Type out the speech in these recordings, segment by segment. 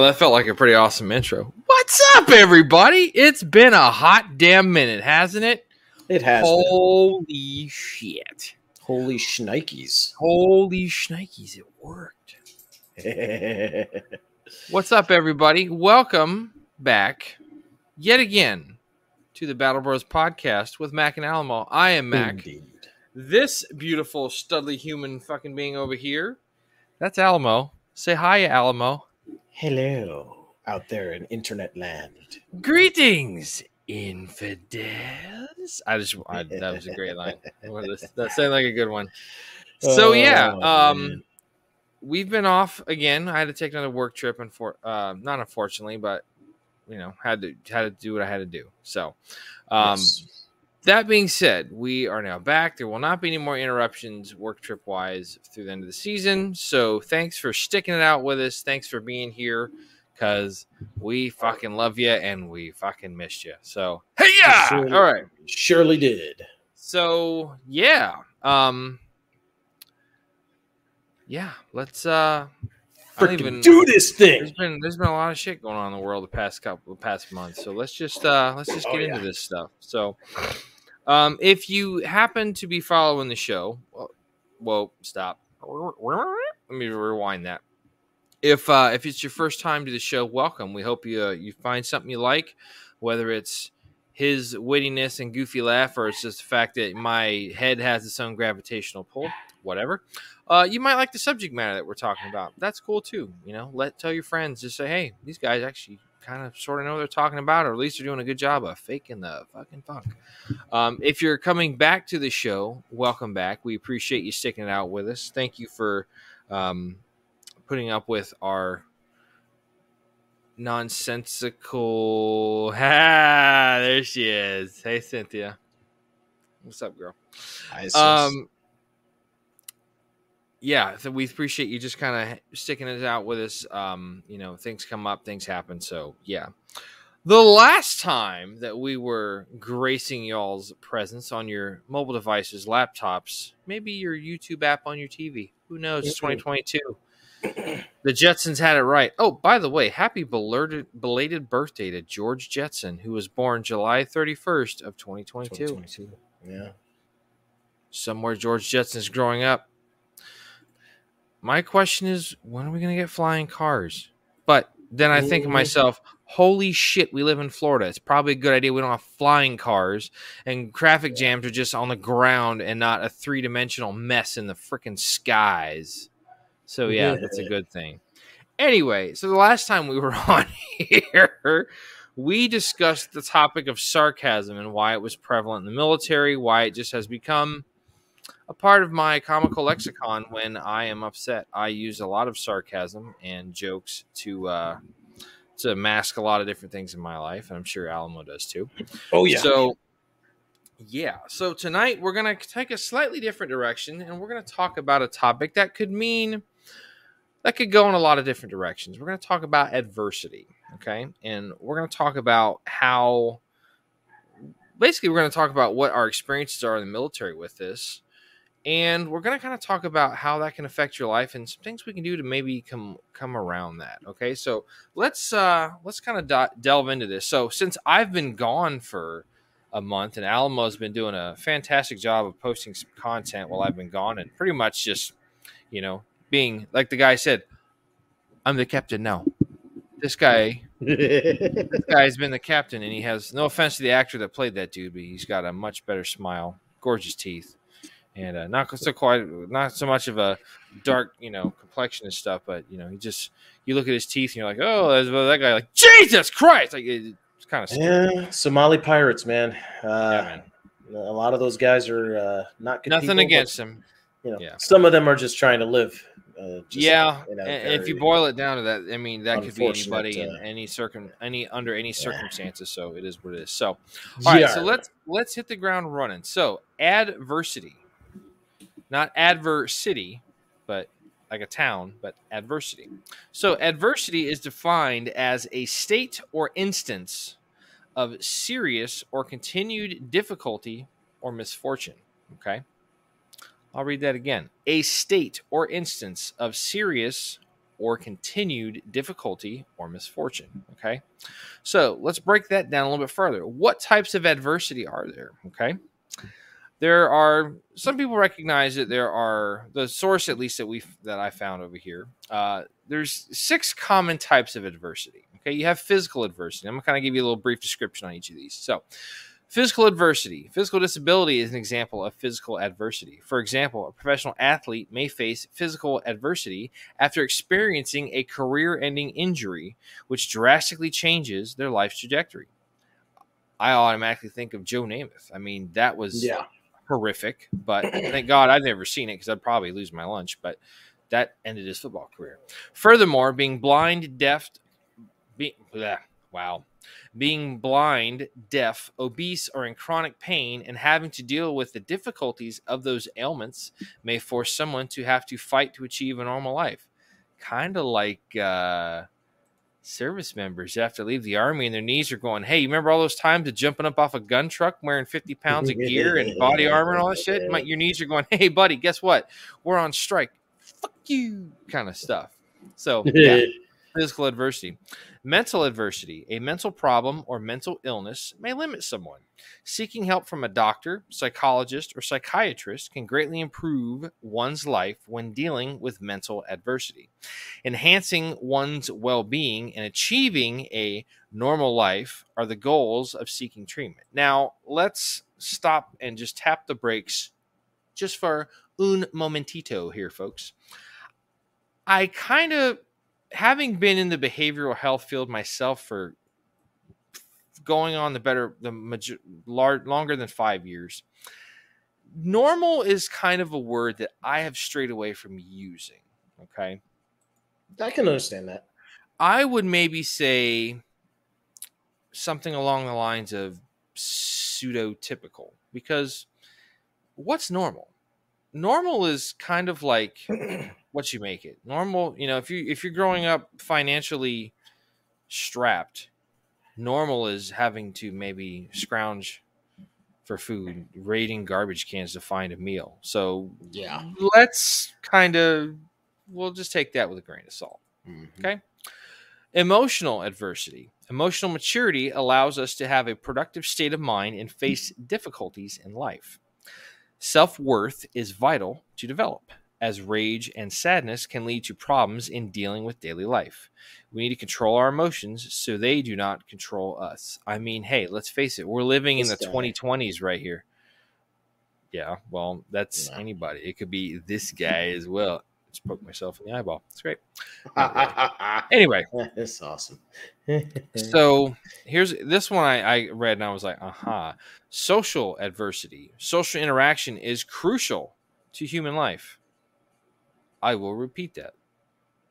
Oh, that felt like a pretty awesome intro. What's up, everybody? It's been a hot damn minute, hasn't it? It has. been. Holy shit. Holy shnikes. Holy shnikes, it worked. What's up, everybody? Welcome back yet again to the Battle Bros podcast with Mac and Alamo. I am Mac. Indeed. This beautiful, studly human fucking being over here, that's Alamo. Say hi, Alamo. Hello, out there in internet land. Greetings, infidels. I just I, that was a great line. That sounded like a good one. So yeah, Oh, um, man. we've been off again. I had to take another work trip, and for uh, not unfortunately, but you know, had to had to do what I had to do. So, um, Yes. That being said, we are now back. There will not be any more interruptions work trip wise through the end of the season. So thanks for sticking it out with us. Thanks for being here because we fucking love you and we fucking missed you. So hey yeah, all right. surely did. So yeah, um, yeah. Let's uh. I don't Freaking even- do this There's thing. been there's been a lot of shit going on in the world the past couple the past month. So let's just uh let's just Oh, get into this stuff. So um if you happen to be following the show, well, stop. Let me rewind that. If uh if it's your first time to the show, welcome. We hope you uh, you find something you like, whether it's his wittiness and goofy laugh, or it's just the fact that my head has its own gravitational pull, whatever uh, you might like the subject matter that we're talking about. That's cool too. You know, let tell your friends. Just say, hey, these guys actually kind of sort of know what they're talking about, or at least they're doing a good job of faking the fucking funk. Um, if you're coming back to the show, welcome back. We appreciate you sticking it out with us. Thank you for um, putting up with our nonsensical. Ha! There she is. Hey, Cynthia. What's up, girl? I sus- Um, yeah, so we appreciate you just kind of sticking it out with us. Um, you know, things come up, things happen. So yeah, the last time that we were gracing y'all's presence on your mobile devices, laptops, maybe your YouTube app on your TV. Who knows? It's Mhm. 2022. The Jetsons had it right. Oh, by the way, happy belated, belated birthday to George Jetson, who was born July 31st of 2022 2022. Yeah. somewhere George Jetson's growing up. My question is, when are we going to get flying cars? But then I think to myself, holy shit, we live in Florida. It's probably a good idea we don't have flying cars and traffic jams are just on the ground and not a three dimensional mess in the freaking skies. So, yeah, that's a good thing. Anyway, so the last time we were on here, we discussed the topic of sarcasm and why it was prevalent in the military, why it just has become a part of my comical lexicon when I am upset. I use a lot of sarcasm and jokes to uh, to mask a lot of different things in my life, and I'm sure Alamo does too. Oh yeah. So, yeah. So tonight we're gonna take a slightly different direction, and we're gonna talk about a topic that could mean that could go in a lot of different directions. We're gonna talk about adversity, okay, and we're gonna talk about how. Basically, we're going to talk about what our experiences are in the military with this, and we're going to kind of talk about how that can affect your life and some things we can do to maybe come come around that. Okay, so let's uh let's kind of di- delve into this. So since I've been gone for a month, and Alamo's been doing a fantastic job of posting some content while I've been gone, and pretty much just you know being like the guy said, "I'm the captain now." This guy, this guy's been the captain, and he has no offense to the actor that played that dude, but he's got a much better smile, gorgeous teeth, and uh, not so quite, not so much of a dark, you know, complexion and stuff, but you know, he just you look at his teeth and you're like, oh, that guy, like Jesus Christ, like it, it's kind of yeah. Somali pirates, man. Uh, Yeah, man. A lot of those guys are uh, not good. Nothing people, but, against him. You know, yeah. some of them are just trying to live. Uh, just yeah, in and and if you boil it down to that, I mean, that could be anybody in uh, any circum, any under any circumstances. So it is what it is. So All right, so let's let's hit the ground running. So adversity, not adversity, but like a town, but adversity. So adversity is defined as a state or instance of serious or continued difficulty or misfortune. Okay, I'll read that again. A state or instance of serious or continued difficulty or misfortune. Okay. So let's break that down a little bit further. What types of adversity are there? Okay. There are some people recognize that there are the source, at least that we that I found over here. Uh, there's six common types of adversity. Okay, you have physical adversity. I'm gonna kind of give you a little brief description on each of these. So, Physical adversity. Physical disability is an example of physical adversity. For example, a professional athlete may face physical adversity after experiencing a career ending injury, which drastically changes their life's trajectory. I automatically think of Joe Namath. I mean, that was Yeah. Horrific, but thank God I've never seen it because I'd probably lose my lunch. But that ended his football career. Furthermore, being blind, deaf, be, bleh, wow, being blind, deaf, obese, or in chronic pain and having to deal with the difficulties of those ailments may force someone to have to fight to achieve a normal life. Kind of like uh, service members have to leave the army and their knees are going, Hey, you remember all those times of jumping up off a gun truck wearing 50 pounds of gear and body armor and all that shit? My, your knees are going, Hey, buddy, guess what? We're on strike. Fuck you, kind of stuff. So, yeah physical adversity. Mental adversity, a mental problem or mental illness, may limit someone. Seeking help from a doctor, psychologist, or psychiatrist can greatly improve one's life when dealing with mental adversity. Enhancing one's well being and achieving a normal life are the goals of seeking treatment. Now, let's stop and just tap the brakes just for un momentito here, folks. I kind of having been in the behavioral health field myself for going on the better the major, large, longer than five years normal is kind of a word that i have strayed away from using okay I can understand that. i would maybe say something along the lines of pseudotypical because what's normal normal is kind of like what you make it normal you know if you if you're growing up financially strapped normal is having to maybe scrounge for food raiding garbage cans to find a meal so Yeah. let's kind of we'll just take that with a grain of salt Mhm. Okay. Emotional adversity. Emotional maturity allows us to have a productive state of mind and face difficulties in life. Self worth is vital to develop, as rage and sadness can lead to problems in dealing with daily life. We need to control our emotions so they do not control us. I mean, hey, let's face it, we're living in the This guy. 2020s right here. Yeah, well, that's Yeah. anybody. It could be this guy as well. Just poke myself in the eyeball. It's great. Anyway, That's awesome. so here's this one I, I read and I was like, aha. Social adversity, social interaction is crucial to human life. I will repeat that.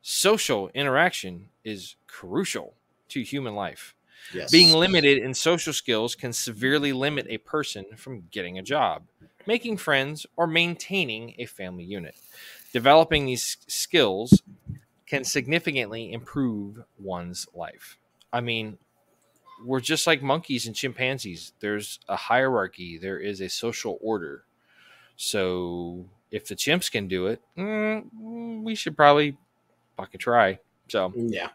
Social interaction is crucial to human life. yes. Being limited in social skills can severely limit a person from getting a job, making friends, or maintaining a family unit. Developing these skills can significantly improve one's life. I mean, we're just like monkeys and chimpanzees. There's a hierarchy, there is a social order. So if the chimps can do it, mm, we should probably fucking try. So Yeah.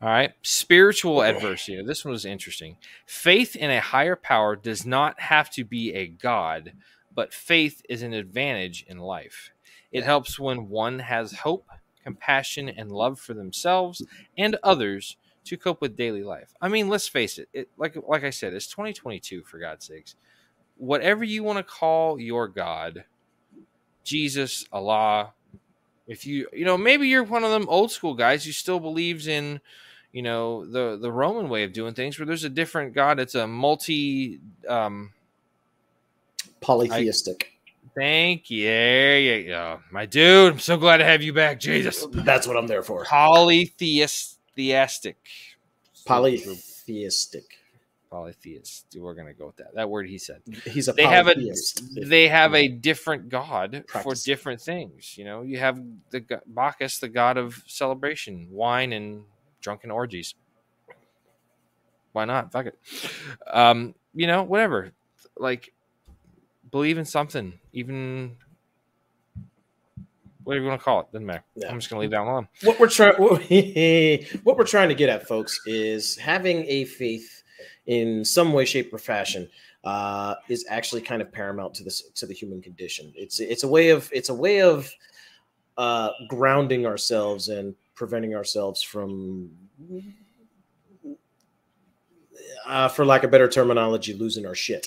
all right. Spiritual adversity. This one was interesting. Faith in a higher power does not have to be a God, but faith is an advantage in life. It helps when one has hope, compassion, and love for themselves and others to cope with daily life. I mean, let's face it. it like like I said, it's 2022 for God's sakes. Whatever you want to call your God, Jesus, Allah, if you you know maybe you're one of them old school guys who still believes in you know the the roman way of doing things where there's a different god it's a multi um Polytheistic. thank you yeah yeah yeah my dude i'm so glad to have you back jesus That's what I'm there for. polytheist theistic Polytheistic. Polytheist we're gonna go with that that word he said He's a they have a polytheist. They have a different god for different things you know you have the bacchus the god of celebration wine and drunken orgies why not fuck it um you know whatever like believe in something even whatever you want to call it. Doesn't matter. Yeah. I'm just gonna leave that alone. what we're trying what we're trying to get at folks is having a faith in some way shape or fashion uh, is actually kind of paramount to this to the human condition. It's it's a way of it's a way of uh, grounding ourselves and preventing ourselves from uh, for lack of better terminology losing our shit.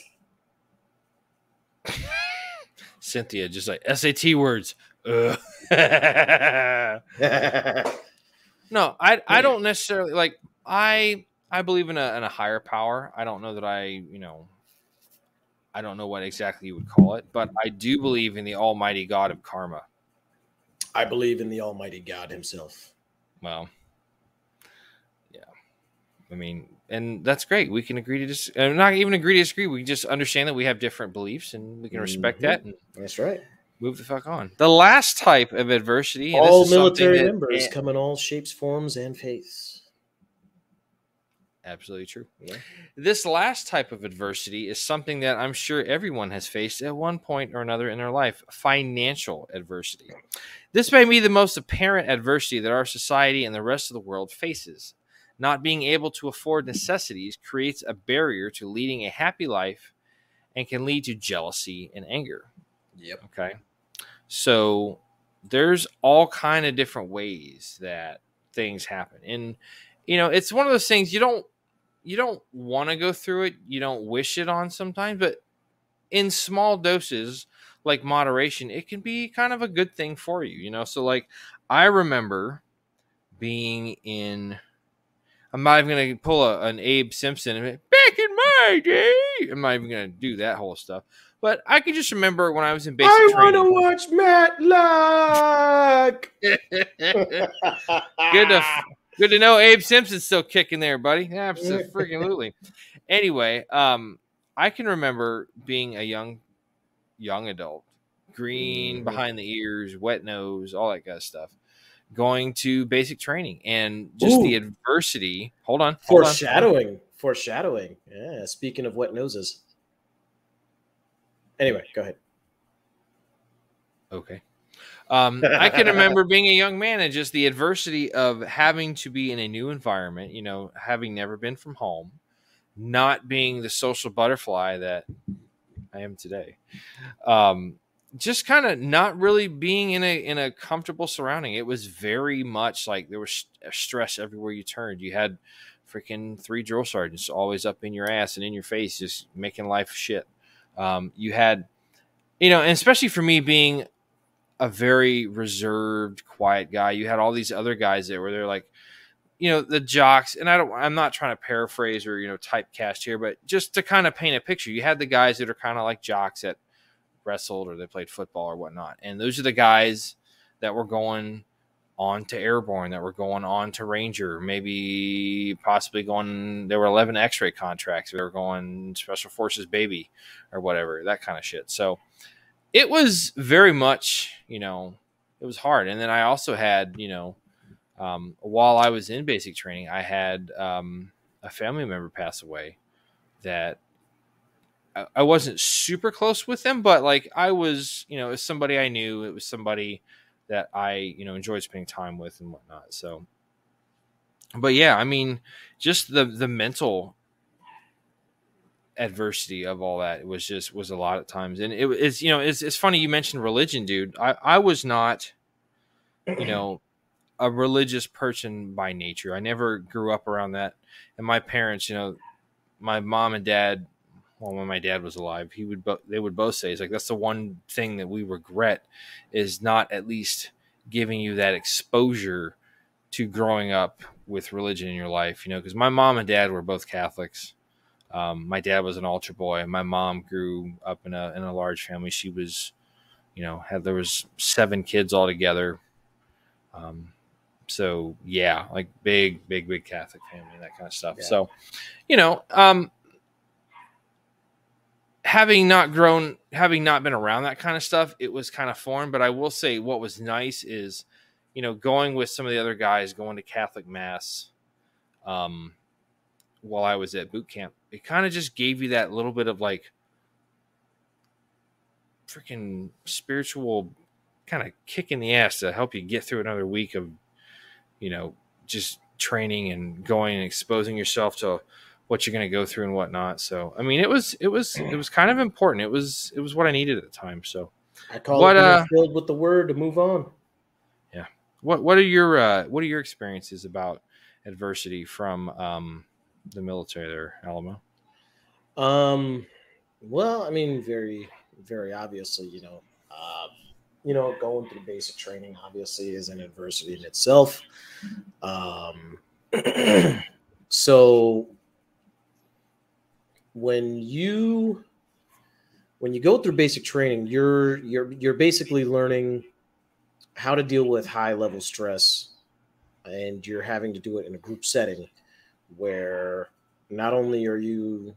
Cynthia, just like SAT words. No, I I don't necessarily like I I believe in a in a higher power. I don't know that I, you know, I don't know what exactly you would call it, but I do believe in the almighty God of karma. i believe in the almighty god himself Well, yeah. I mean, and that's great. We can agree to dis- uh, not even agree to disagree. We can just understand that we have different beliefs and we can respect Mhm. that and that's right move the fuck on. The last type of adversity, all military members eh, come in all shapes forms and faiths absolutely true. Yeah. This last type of adversity is something that I'm sure everyone has faced at one point or another in their life financial adversity. This may be the most apparent adversity that our society and the rest of the world faces. Not being able to afford necessities creates a barrier to leading a happy life and can lead to jealousy and anger. Yep. Okay. So there's all kind of different ways that things happen. And you know, it's one of those things you don't you don't want to go through it, you don't wish it on sometimes, but in small doses like moderation, it can be kind of a good thing for you, you know. So like I remember being in I'm not even gonna pull a, an Abe Simpson and back in my day. I'm not even gonna do that whole stuff. But I can just remember when I was in basic I want to watch Matlock. Good to good to know Abe Simpson's still kicking there, buddy. Absolutely. anyway, um, I can remember being a young young adult, green Mhm. behind the ears, wet nose, all that kind of stuff, going to basic training and just the adversity. Hold on, hold hold on. Foreshadowing. Foreshadowing. Yeah. Speaking of wet noses. Anyway, go ahead. Okay. Um, I can remember being a young man and just the adversity of having to be in a new environment, you know, having never been from home, not being the social butterfly that I am today. Um, just kind of not really being in a in a comfortable surrounding. It was very much like there was st- stress everywhere you turned. You had freaking three drill sergeants always up in your ass and in your face, just making life shit. Um, you had, you know, and especially for me being a very reserved, quiet guy. You had all these other guys that were there, like, you know, the jocks. And I don't, I'm not trying to paraphrase or you know typecast here, but just to kind of paint a picture, you had the guys that are kind of like jocks that wrestled or they played football or whatnot, and those are the guys that were going on to airborne, that were going on to ranger, maybe possibly going. There were 11 X-ray contracts. They were going special forces baby or whatever, that kind of shit. So it was very much, you know, it was hard. And then I also had, you know, um, while I was in basic training, I had um, a family member pass away that I, I wasn't super close with them, but like I was, you know, it was somebody I knew. It was somebody that I, you know, enjoyed spending time with and whatnot. So, but yeah, I mean, just the the mental adversity of all that it was just was a lot at times. And it is you know it's, it's funny you mentioned religion dude. I i was not you know a religious person by nature. I never grew up around that. And my parents you know my mom and dad well when my dad was alive he would bo- they would both say it's like that's the one thing that we regret is not at least giving you that exposure to growing up with religion in your life you know because my mom and dad were both catholics um, my dad was an altar boy. My mom grew up in a in a large family. She was, you know, had there was seven kids altogether. Um, so yeah, like big, big, big Catholic family, that kind of stuff. Yeah. So, you know, um, having not grown, having not been around that kind of stuff, it was kind of foreign. But I will say, what was nice is, you know, going with some of the other guys, going to Catholic mass. Um, while I was at boot camp, it kind of just gave you that little bit of like freaking spiritual kind of kick in the ass to help you get through another week of, you know, just training and going and exposing yourself to what you're going to go through and whatnot. So, I mean, it was it was it was kind of important. It was it was what I needed at the time. So, I call What, it uh, filled with the word to move on. Yeah. What what are your uh, what are your experiences about adversity from um, the military there, Alamo? Um, well, I mean, very, very obviously, you know, uh, you know, going through basic training obviously is an adversity in itself. Um, so when you when you go through basic training, you're you're you're basically learning how to deal with high level stress, and you're having to do it in a group setting where not only are you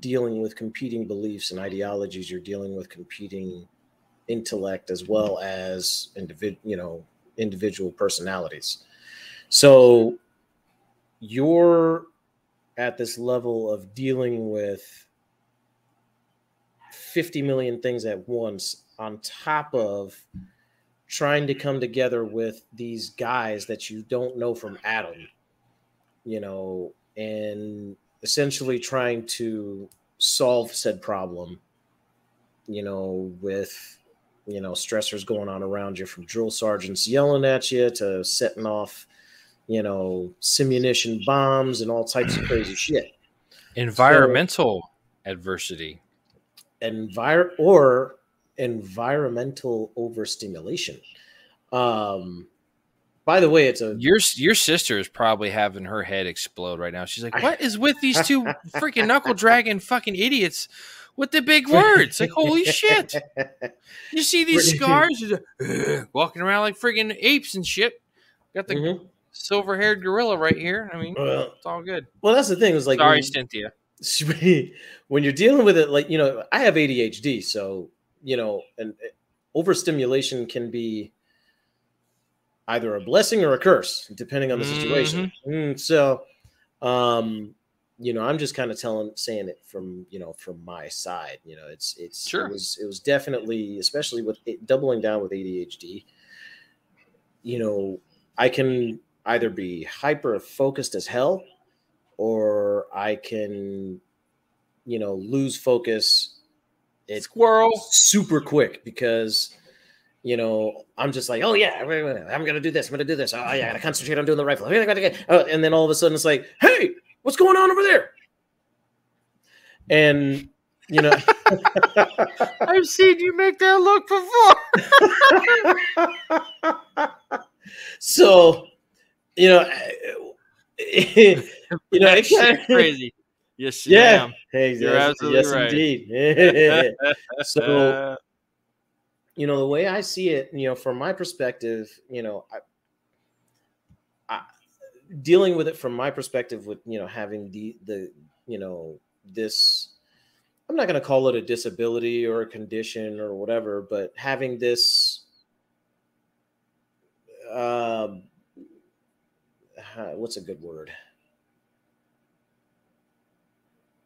dealing with competing beliefs and ideologies you're dealing with competing intellect as well as individual you know individual personalities. So you're at this level of dealing with 50 million things at once on top of trying to come together with these guys that you don't know from Adam, you know, and essentially trying to solve said problem, you know, with, you know, stressors going on around you from drill sergeants yelling at you to setting off, you know, simunition bombs and all types of crazy shit. Environmental adversity. envir or environmental overstimulation. Um, by the way, it's a Your your sister is probably having her head explode right now. She's like, "What is with these two freaking knuckle dragging fucking idiots with the big words? Like, holy shit! You see these scars She's like, "Ugh," walking around like freaking apes and shit. Got the Mhm. silver haired gorilla right here. I mean, Well, it's all good. well, that's the thing. Is like Sorry, when, Cynthia. when you're dealing with it, like you know, I have ADHD, so you know, and uh, overstimulation can be either a blessing or a curse, depending on the situation. Mm, so, um, you know, I'm just kind of telling, saying it from you know, from my side. You know, it's it's Sure. it was it was definitely, especially with it, doubling down with ADHD. You know, I can either be hyper focused as hell, or I can, you know, lose focus. It's Squirrel. super quick because you know I'm just like, oh yeah, I'm gonna do this. I'm gonna do this. Oh yeah, I gotta concentrate on doing the rifle. Oh, and then all of a sudden it's like, hey, what's going on over there? And you know, I've seen you make that look before. so you know, you know, it That shit's kinda- crazy. Yes, Yeah. yeah. Hey, You're yes, absolutely yes, right. indeed. so Uh, you know the way i see it you know from my perspective you know I, I dealing with it from my perspective with you know having the the you know this i'm not going to call it a disability or a condition or whatever but having this um uh, what's a good word?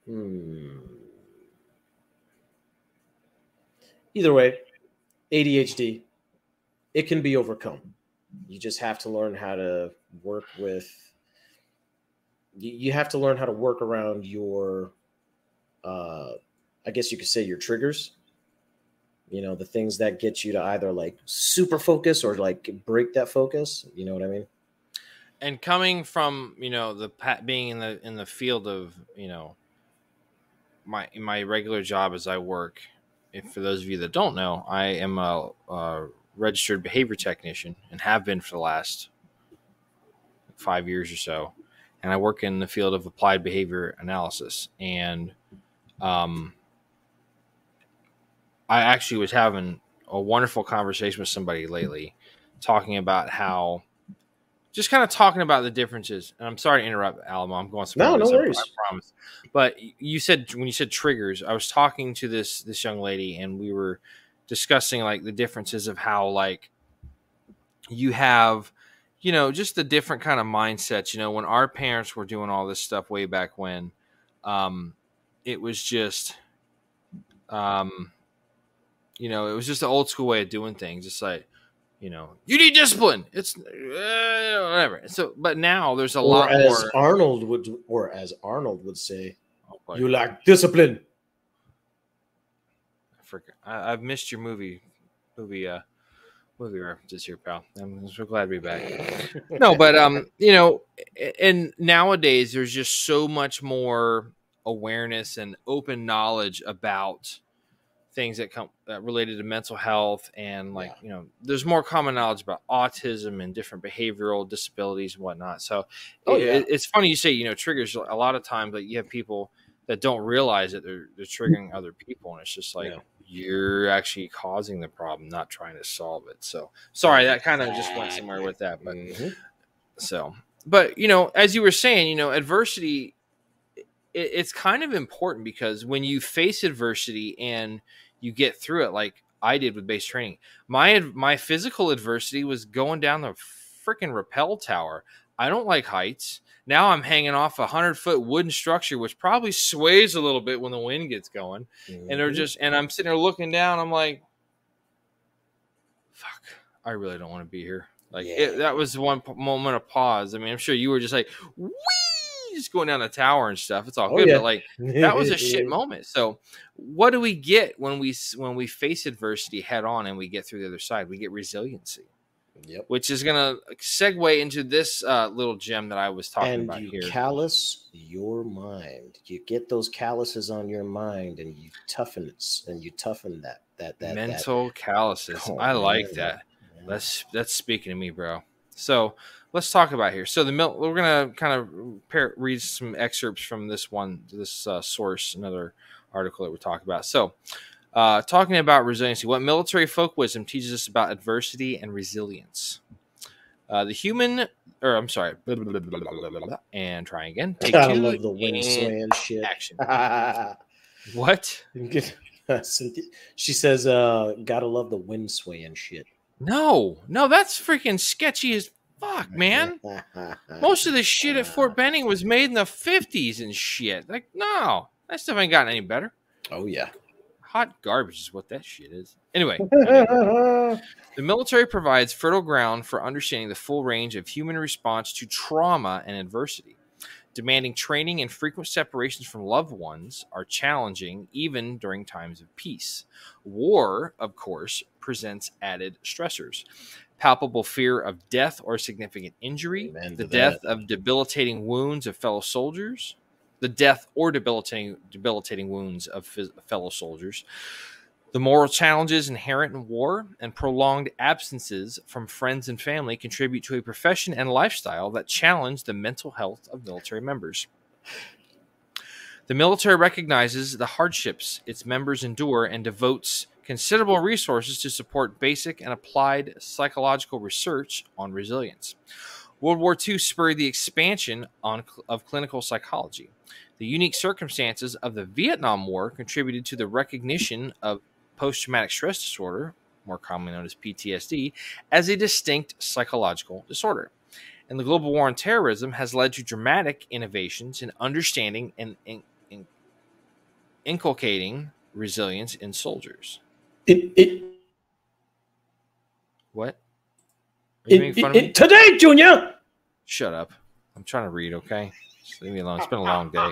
Hmm. Either way ADHD, it can be overcome. You just have to learn how to work with. You, have to learn how to work around your, uh, I guess you could say your triggers. You know the things that get you to either like super focus or like break that focus. You know what I mean? and coming from you know the being in the in the field of you know my my regular job as I work. If for those of you that don't know, I am a, a registered behavior technician and have been for the last five years or so, and I work in the field of applied behavior analysis. And um, I actually was having a wonderful conversation with somebody lately, talking about how just kind of talking about the differences. And I'm sorry to interrupt, Alamo. I'm going No, somewhere no I- worries. I promise. But you said when you said triggers, I was talking to this this young lady, and we were discussing like the differences of how like you have you know just the different kind of mindsets you know when our parents were doing all this stuff way back when um it was just um You know, it was just the old school way of doing things. It's like, you know, you need discipline. It's uh, whatever. So, but now there's a or lot as more. Arnold would, or as Arnold would say, Like, you lack discipline. I forget- I, I've missed your movie, movie, uh, movie references here, pal. I'm so glad to be back. no, but um, you know, and nowadays there's just so much more awareness and open knowledge about things that come that related to mental health and like Yeah. you know there's more common knowledge about autism and different behavioral disabilities and whatnot so Oh, it- yeah. it- it's funny you say you know triggers a lot of times like you have people that don't realize that they're they're triggering other people and it's just like Yeah. you're actually causing the problem not trying to solve it so sorry that kind of just went somewhere with that but Mhm. so, but you know, as you were saying, you know, adversity, it's kind of important because when you face adversity and you get through it, like I did with base training, my my physical adversity was going down the freaking rappel tower. I don't like heights. Now I'm hanging off a hundred foot wooden structure, which probably sways a little bit when the wind gets going and they're Mhm. just and I'm sitting there looking down. I'm like, fuck, I really don't want to be here. Like Yeah. it, that was one moment of pause. I mean, I'm sure you were just like, wee, just going down the tower and stuff. It's all Oh, good, yeah. but like that was a shit moment. So, what do we get when we when we face adversity head on and we get through the other side? We get resiliency, Yep. which is gonna segue into this uh, little gem that I was talking and about you here. callous your mind. You get those calluses on your mind, and you toughen it, and you toughen that that that Mental calluses. Oh, I like man. that. That. That's that's speaking to me, bro. So let's talk about here. So the mil- we're gonna kind of pair, read some excerpts from this one, this uh, source, another article that we're talking about. So, uh, talking about resiliency, what military folk wisdom teaches us about adversity and resilience. Uh, the human, or I'm sorry, blah, blah, blah, and try again. Take I two love the swaying shit. action. What? She says, uh, "Gotta love the wind swaying shit." No, no, that's freaking sketchy as fuck, man. Most of the shit at Fort Benning was made in the 50s and shit. Like, no, that stuff ain't gotten any better. Oh yeah. Hot garbage is what that shit is. Anyway, the military provides fertile ground for understanding the full range of human response to trauma and adversity. Demanding training and frequent separations from loved ones are challenging even during times of peace. War, of course, presents added stressors. Palpable fear of death or significant injury, Amen the death of debilitating wounds of fellow soldiers, the death or debilitating debilitating wounds of fellow soldiers, the moral challenges inherent in war, and prolonged absences from friends and family contribute to a profession and lifestyle that challenge the mental health of military members. The military recognizes the hardships its members endure and devotes considerable resources to support basic and applied psychological research on resilience. World War II spurred the expansion on, of clinical psychology. The unique circumstances of the Vietnam War contributed to the recognition of post traumatic stress disorder, more commonly known as PTSD, as a distinct psychological disorder. And the global war on terrorism has led to dramatic innovations in understanding and in, in- inculcating resilience in soldiers. It, it, What? Are you it, making fun of me? today, Junior. Shut up. I'm trying to read, okay? Just leave me alone. It's been a long day.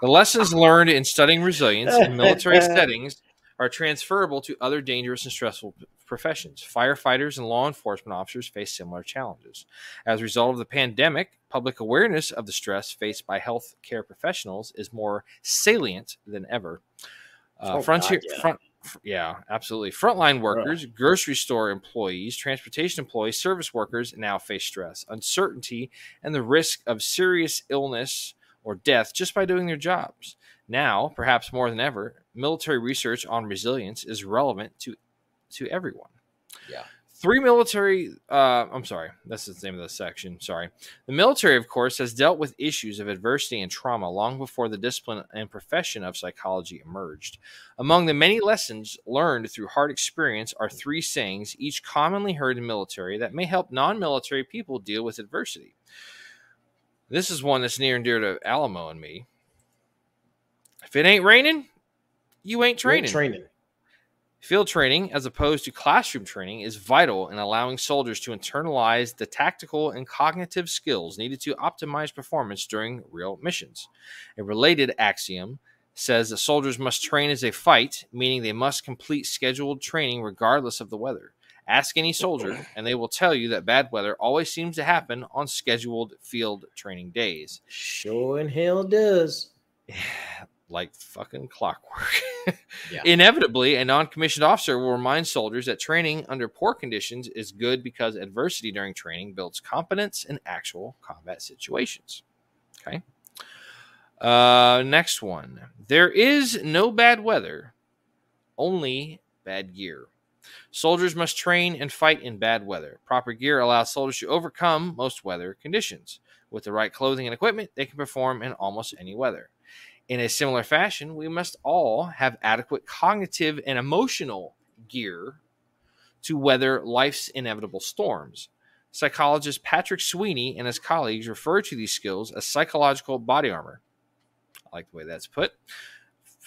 The lessons learned in studying resilience in military settings are transferable to other dangerous and stressful professions. Firefighters and law enforcement officers face similar challenges. As a result of the pandemic, public awareness of the stress faced by healthcare professionals is more salient than ever. Uh, Oh, frontier, God, yeah. front, yeah, absolutely. Frontline workers, grocery store employees, transportation employees, service workers now face stress, uncertainty, and the risk of serious illness or death just by doing their jobs. Now, perhaps more than ever, military research on resilience is relevant to to everyone. Yeah. Three military, uh, I'm sorry, that's the name of the section. Sorry. The military, of course, has dealt with issues of adversity and trauma long before the discipline and profession of psychology emerged. Among the many lessons learned through hard experience are three sayings, each commonly heard in military, that may help non military people deal with adversity. This is one that's near and dear to Alamo and me. If it ain't raining, you ain't You training. ain't training. Field training, as opposed to classroom training, is vital in allowing soldiers to internalize the tactical and cognitive skills needed to optimize performance during real missions. A related axiom says that soldiers must train as they fight, meaning they must complete scheduled training regardless of the weather. Ask any soldier, and they will tell you that bad weather always seems to happen on scheduled field training days. Sure in hell does. like fucking clockwork. yeah. Inevitably, a non commissioned officer will remind soldiers that training under poor conditions is good because adversity during training builds competence in actual combat situations. Okay. Uh, next one. There is no bad weather, only bad gear. Soldiers must train and fight in bad weather. Proper gear allows soldiers to overcome most weather conditions. With the right clothing and equipment, they can perform in almost any weather. In a similar fashion, we must all have adequate cognitive and emotional gear to weather life's inevitable storms. Psychologist Patrick Sweeney and his colleagues refer to these skills as psychological body armor. I like the way that's put.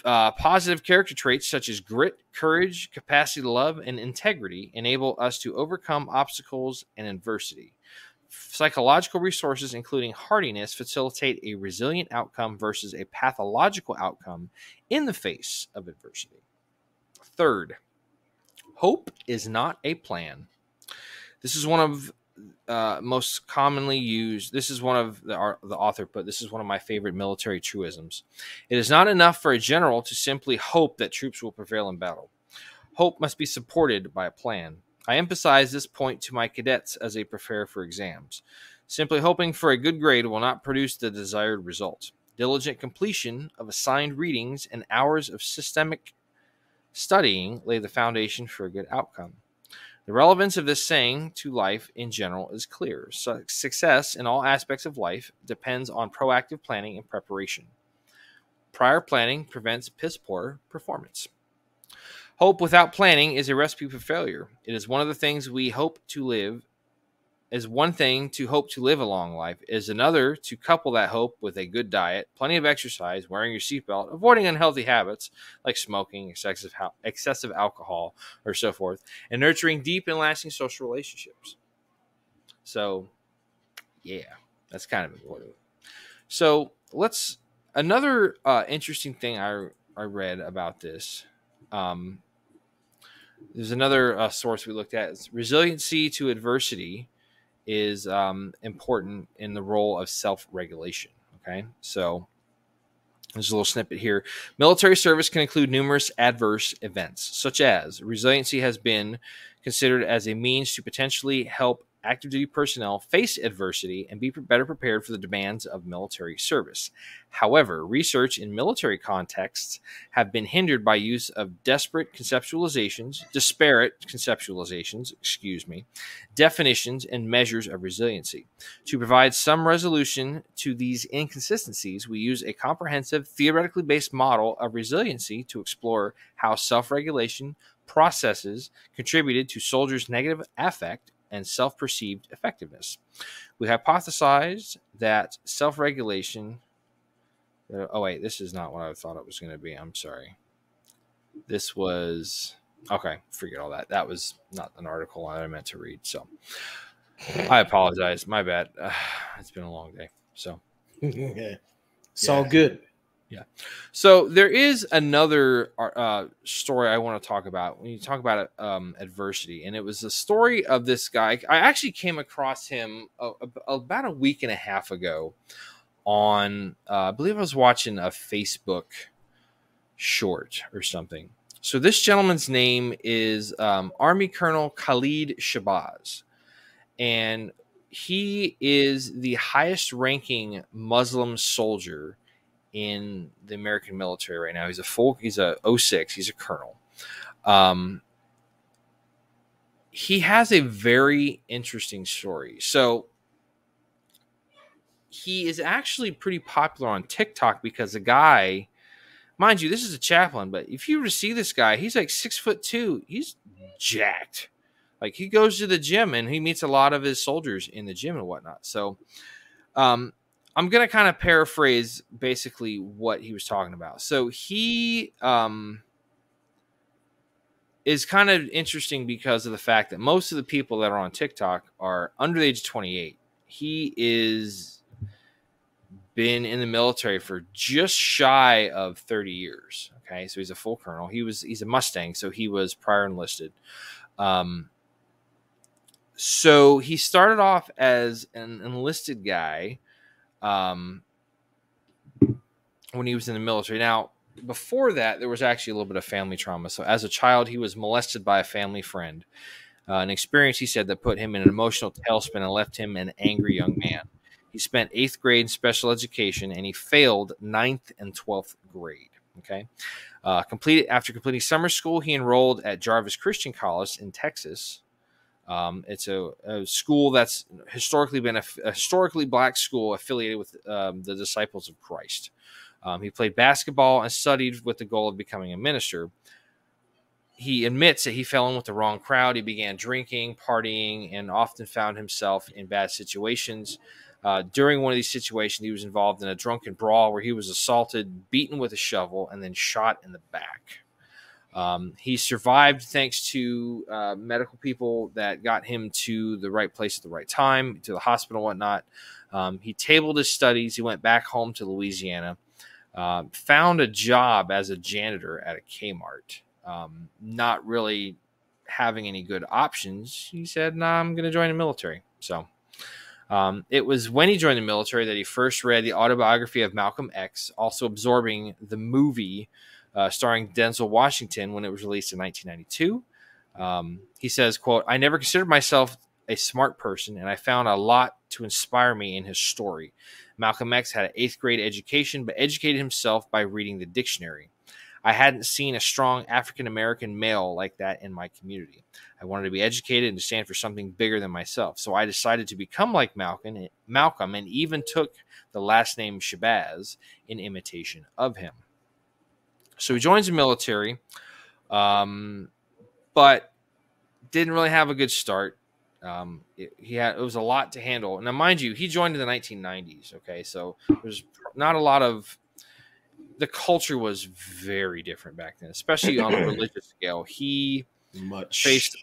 Uh, positive character traits such as grit, courage, capacity to love, and integrity enable us to overcome obstacles and adversity. Psychological resources, including hardiness, facilitate a resilient outcome versus a pathological outcome in the face of adversity. Third, hope is not a plan. This is one of uh, most commonly used. This is one of the, our, the author put. This is one of my favorite military truisms. It is not enough for a general to simply hope that troops will prevail in battle. Hope must be supported by a plan. I emphasize this point to my cadets as they prepare for exams. Simply hoping for a good grade will not produce the desired result. Diligent completion of assigned readings and hours of systemic studying lay the foundation for a good outcome. The relevance of this saying to life in general is clear. So success in all aspects of life depends on proactive planning and preparation. Prior planning prevents piss poor performance. Hope without planning is a recipe for failure. It is one of the things we hope to live is one thing to hope to live a long life, is another to couple that hope with a good diet, plenty of exercise, wearing your seatbelt, avoiding unhealthy habits like smoking, excessive excessive alcohol, or so forth, and nurturing deep and lasting social relationships. So, yeah, that's kind of important. So let's another uh, interesting thing I I read about this. Um, there's another uh, source we looked at: resiliency to adversity is um, important in the role of self regulation. Okay, so there's a little snippet here. Military service can include numerous adverse events, such as resiliency has been considered as a means to potentially help active duty personnel face adversity and be better prepared for the demands of military service. However, research in military contexts have been hindered by use of desperate conceptualizations, disparate conceptualizations, excuse me, definitions and measures of resiliency. To provide some resolution to these inconsistencies, we use a comprehensive theoretically based model of resiliency to explore how self-regulation processes contributed to soldiers' negative affect and self perceived effectiveness. We hypothesized that self regulation. Uh, oh, wait, this is not what I thought it was going to be. I'm sorry. This was. Okay, forget all that. That was not an article I meant to read. So I apologize. My bad. Uh, it's been a long day. So. it's yeah. all good. Yeah. So there is another uh, story I want to talk about when you talk about um, adversity, and it was the story of this guy. I actually came across him a, a, about a week and a half ago on, uh, I believe I was watching a Facebook short or something. So this gentleman's name is um, Army Colonel Khalid Shabazz, and he is the highest ranking Muslim soldier in the American military right now. He's a full, he's a 06, he's a colonel. Um, he has a very interesting story. So he is actually pretty popular on TikTok because the guy, mind you, this is a chaplain, but if you were to see this guy, he's like six foot two. He's jacked. Like he goes to the gym and he meets a lot of his soldiers in the gym and whatnot. So, um, I'm gonna kind of paraphrase basically what he was talking about. So he um, is kind of interesting because of the fact that most of the people that are on TikTok are under the age of 28. He is been in the military for just shy of 30 years. Okay, so he's a full colonel. He was he's a Mustang, so he was prior enlisted. Um, so he started off as an enlisted guy um, when he was in the military. Now, before that, there was actually a little bit of family trauma. So, as a child, he was molested by a family friend. Uh, an experience he said that put him in an emotional tailspin and left him an angry young man. He spent eighth grade in special education and he failed ninth and 12th grade. Okay. Uh, completed after completing summer school, he enrolled at Jarvis Christian College in Texas. Um, it's a, a, school that's historically been a, a, historically black school affiliated with um, the Disciples of Christ. Um, he played basketball and studied with the goal of becoming a minister. He admits that he fell in with the wrong crowd. He began drinking, partying, and often found himself in bad situations. Uh, during one of these situations, he was involved in a drunken brawl where he was assaulted, beaten with a shovel, and then shot in the back. Um, he survived thanks to uh, medical people that got him to the right place at the right time, to the hospital, whatnot. Um, he tabled his studies. He went back home to Louisiana, uh, found a job as a janitor at a Kmart. Um, not really having any good options, he said, "Nah, I'm going to join the military." So um, it was when he joined the military that he first read the autobiography of Malcolm X, also absorbing the movie uh, starring Denzel Washington when it was released in 1992. Um, he says, "quote I never considered myself a smart person, and I found a lot to inspire me in his story. Malcolm X had an eighth grade education, but educated himself by reading the dictionary. I hadn't seen a strong African American male like that in my community. I wanted to be educated and to stand for something bigger than myself. So I decided to become like Malcolm, Malcolm and even took the last name Shabazz in imitation of him. So he joins the military, um, but didn't really have a good start. Um, it, he had it was a lot to handle. Now, mind you, he joined in the 1990s. Okay, so there's not a lot of the culture was very different back then, especially on a religious scale. He much faced,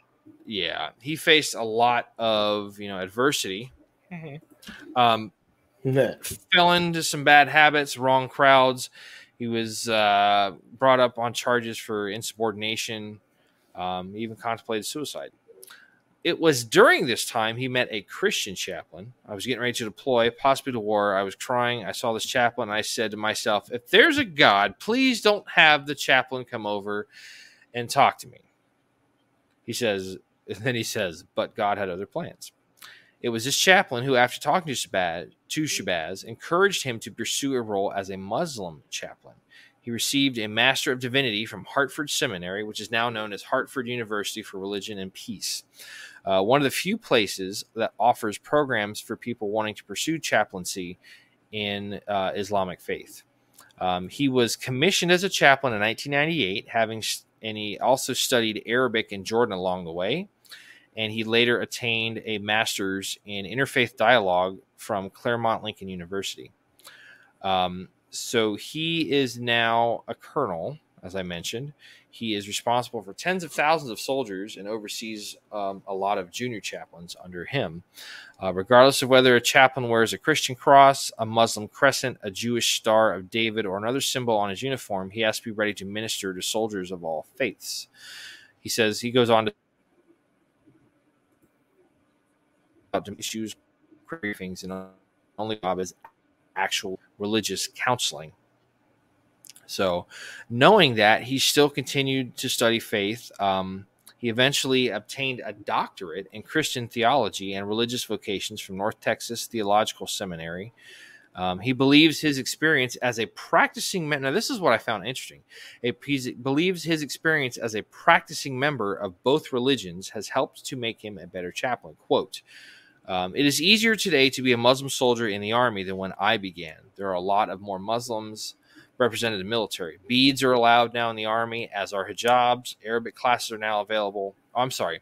yeah, he faced a lot of you know adversity. Mm-hmm. Um, fell into some bad habits, wrong crowds. He was uh, brought up on charges for insubordination. Um, even contemplated suicide it was during this time he met a Christian chaplain. I was getting ready to deploy, possibly to war. I was crying. I saw this chaplain. I said to myself, if there's a God, please don't have the chaplain come over and talk to me. He says, and then he says, but God had other plans. It was this chaplain who, after talking to Shabazz, to Shabazz, encouraged him to pursue a role as a Muslim chaplain. He received a Master of Divinity from Hartford Seminary, which is now known as Hartford University for Religion and Peace uh, one of the few places that offers programs for people wanting to pursue chaplaincy in uh, Islamic faith. Um, he was commissioned as a chaplain in 1998, having and he also studied Arabic in Jordan along the way. And he later attained a master's in interfaith dialogue from Claremont Lincoln University. Um, so he is now a colonel, as I mentioned. He is responsible for tens of thousands of soldiers and oversees um, a lot of junior chaplains under him. Uh, regardless of whether a chaplain wears a Christian cross, a Muslim crescent, a Jewish Star of David, or another symbol on his uniform, he has to be ready to minister to soldiers of all faiths. He says, he goes on to issues, briefings, and only job is actual religious counseling. So, knowing that, he still continued to study faith. Um, he eventually obtained a doctorate in Christian theology and religious vocations from North Texas Theological Seminary. Um, he believes his experience as a practicing member. Now, this is what I found interesting. He believes his experience as a practicing member of both religions has helped to make him a better chaplain. Quote, um, it is easier today to be a Muslim soldier in the army than when I began. There are a lot of more Muslims represented in the military. Beads are allowed now in the army, as are hijabs. Arabic classes are now available. Oh, I'm sorry.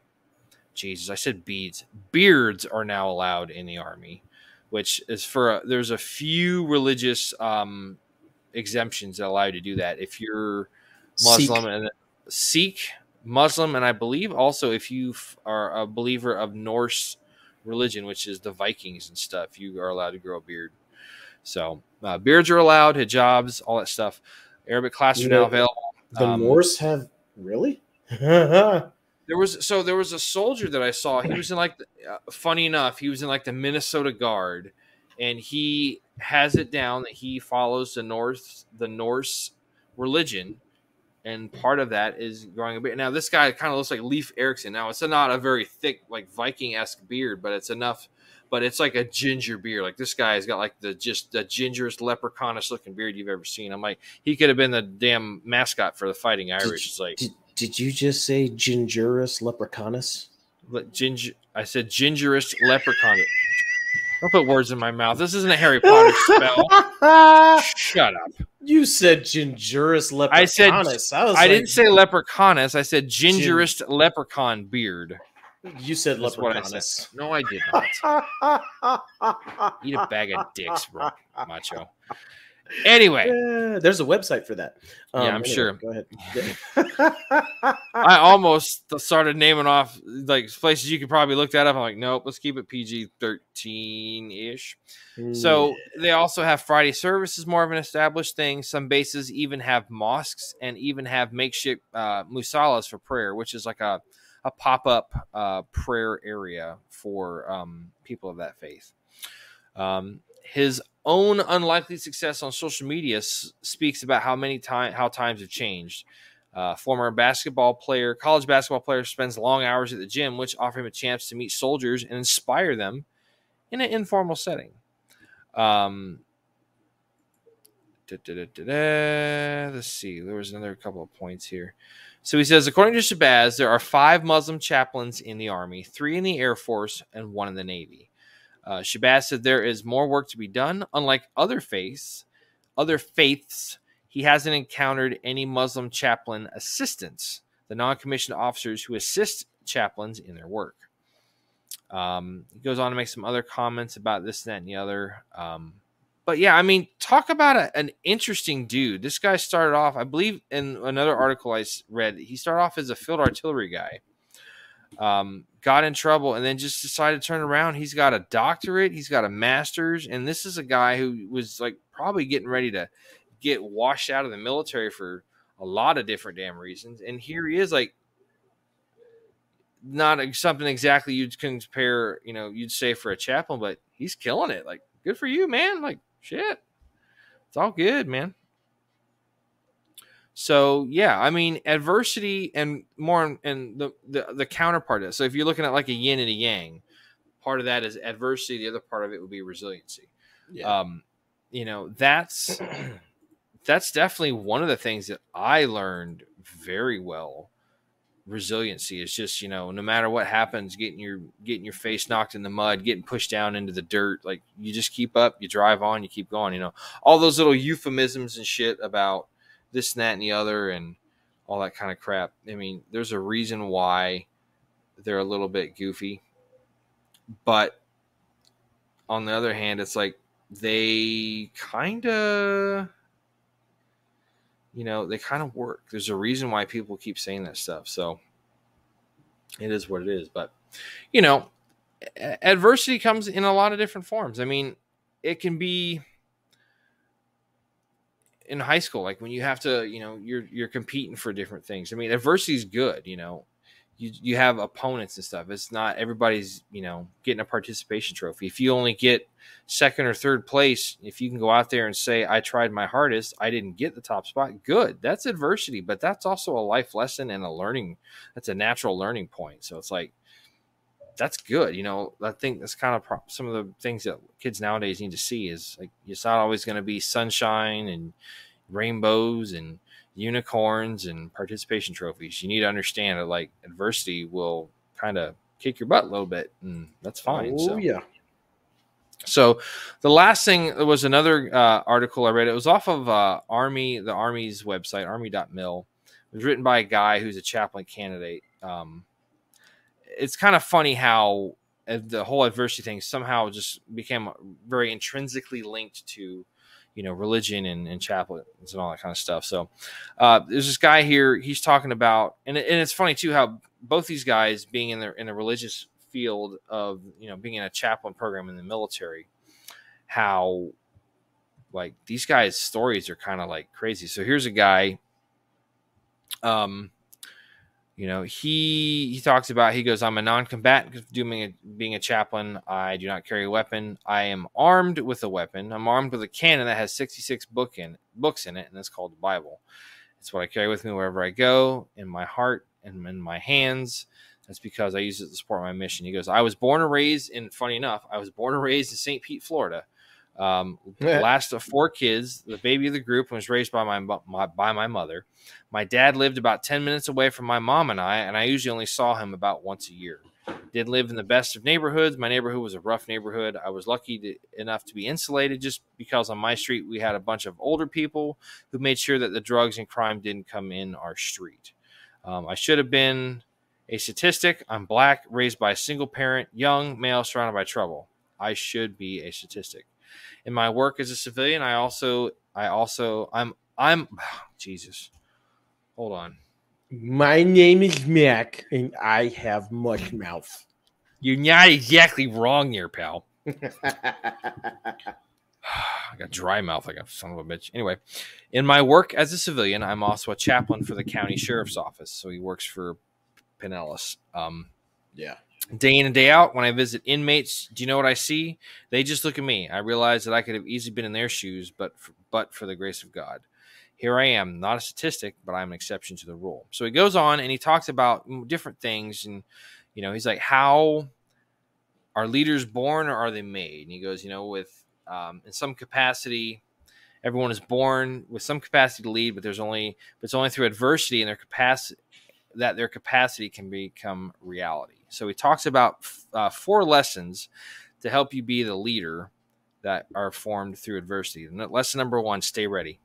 Jesus, I said beads. Beards are now allowed in the army, which is for a, there's a few religious um, exemptions that allow you to do that. If you're Muslim Sikh. and Sikh, Muslim, and I believe also if you are a believer of Norse religion, which is the Vikings and stuff, you are allowed to grow a beard. So uh, beards are allowed, hijabs, all that stuff. Arabic class You are know, now available. The Um, Norse have really? There was so there was a soldier that I saw. He was in like, the, uh, funny enough, he was in like the Minnesota Guard, and he has it down that he follows the North the Norse religion, and part of that is growing a beard. Now this guy kind of looks like Leif Erikson. Now it's not a very thick like Viking esque beard, but it's enough. But it's like a ginger beard. Like this guy's got like the just the gingerest leprechaunish looking beard you've ever seen. I'm like, he could have been the damn mascot for the Fighting Irish. It's like did, did you just say gingerous leprechaunus? Le- ginger. I said gingerous leprechaun. Don't put words in my mouth. This isn't a Harry Potter spell. Shut up. you said gingerous leprechaunus. I said- was I like, didn't say leprechaunus. I said gingerest leprechaun beard. You said That's what I said. No, I did not. Eat a bag of dicks, bro, macho. Anyway, Yeah, there's a website for that. Um, Yeah, I'm sure. Go ahead. I almost started naming off like places you could probably look that up. I'm like, nope, let's keep it PG 13 ish. So they also have Friday services, more of an established thing. Some bases even have mosques and even have makeshift uh, musalas for prayer, which is like a, a pop up uh, prayer area for um, people of that faith. Um, his own unlikely success on social media s- speaks about how many time how times have changed. Uh, former basketball player, college basketball player, spends long hours at the gym, which offer him a chance to meet soldiers and inspire them in an informal setting. Um. Let's see. There was another couple of points here. So he says, according to Shabazz, there are five Muslim chaplains in the army, three in the Air Force, and one in the Navy. Uh, Shabazz said there is more work to be done. Unlike other faiths, other faiths, he hasn't encountered any Muslim chaplain assistants, the non-commissioned officers who assist chaplains in their work. Um, he goes on to make some other comments about this, that, and the other. Um, but yeah, I mean, talk about a, an interesting dude. This guy started off, I believe, in another article I read, he started off as a field artillery guy. Um, got in trouble and then just decided to turn around. He's got a doctorate, he's got a master's, and this is a guy who was like probably getting ready to get washed out of the military for a lot of different damn reasons. And here he is, like, not something exactly you'd compare, you know, you'd say for a chaplain, but he's killing it. Like, good for you, man. Like, shit. It's all good, man. So yeah, I mean adversity and more and the, the the counterpart it. So if you're looking at like a yin and a yang, part of that is adversity. The other part of it would be resiliency. Yeah. Um, you know, that's that's definitely one of the things that I learned very well. Resiliency is just you know no matter what happens, getting your getting your face knocked in the mud, getting pushed down into the dirt, like you just keep up, you drive on, you keep going. You know all those little euphemisms and shit about this and that and the other and all that kind of crap. I mean, there's a reason why they're a little bit goofy, but on the other hand, it's like they kind of you know they kind of work. There's a reason why people keep saying that stuff. So it is what it is. But you know adversity comes in a lot of different forms. I mean it can be in high school like when you have to you know you're you're competing for different things. I mean adversity is good you know. You you have opponents and stuff. It's not everybody's you know getting a participation trophy. If you only get second or third place if you can go out there and say i tried my hardest i didn't get the top spot good that's adversity but that's also a life lesson and a learning that's a natural learning point. So it's like that's good you know i think that's kind of pro- some of the things that kids nowadays need to see is like it's not always going to be sunshine and rainbows and unicorns and participation trophies you need to understand that like adversity will kind of kick your butt a little bit and that's fine Oh so yeah. so the last thing was another uh, article I read. It was off of uh, Army, the Army's website, army.mil. It was written by a guy who's a chaplain candidate. Um, it's kind of funny how uh, the whole adversity thing somehow just became very intrinsically linked to, you know religion and, and chaplains and all that kind of stuff. So uh, there's this guy here. He's talking about, and, and it's funny too how both these guys being in the in a religious field of you know being in a chaplain program in the military, how like these guys' stories are kind of like crazy. So here's a guy. Um, you know he he talks about he goes i'm a non-combatant doing a, being a chaplain i do not carry a weapon. I am armed with a weapon. I'm armed with a cannon that has 66 book in books in it and it's called the bible. It's what i carry with me wherever i go in my heart and in my hands. That's because i use it to support my mission. He goes i was born and raised in funny enough i was born and raised in st pete florida um, last of four kids, the baby of the group was raised by my, my, by my mother. My dad lived about ten minutes away from my mom and I, and I usually only saw him about once a year. Did live in the best of neighborhoods. My neighborhood was a rough neighborhood. I was lucky to, enough to be insulated just because on my street we had a bunch of older people who made sure that the drugs and crime didn't come in our street. Um, I should have been a statistic. I'm black, raised by a single parent, young, male, surrounded by trouble. I should be a statistic in my work as a civilian, I also I also I'm I'm oh, Jesus. Hold on. My name is Mac, and I have mush mouth. You're not exactly wrong here, pal. I got dry mouth like a son of a bitch. Anyway, in my work as a civilian, I'm also a chaplain for the county sheriff's office. So he works for Pinellas. Um, yeah day in and day out when i visit inmates do you know what i see? They just look at me. I realize that i could have easily been in their shoes but for, but for the grace of god. Here i am not a statistic but i'm an exception to the rule. So he goes on and he talks about different things and you know he's like how are leaders born or are they made? And he goes you know with um, in some capacity everyone is born with some capacity to lead but there's only but it's only through adversity and their capacity that their capacity can become reality. So he talks about uh, four lessons to help you be the leader that are formed through adversity. Lesson number one stay ready.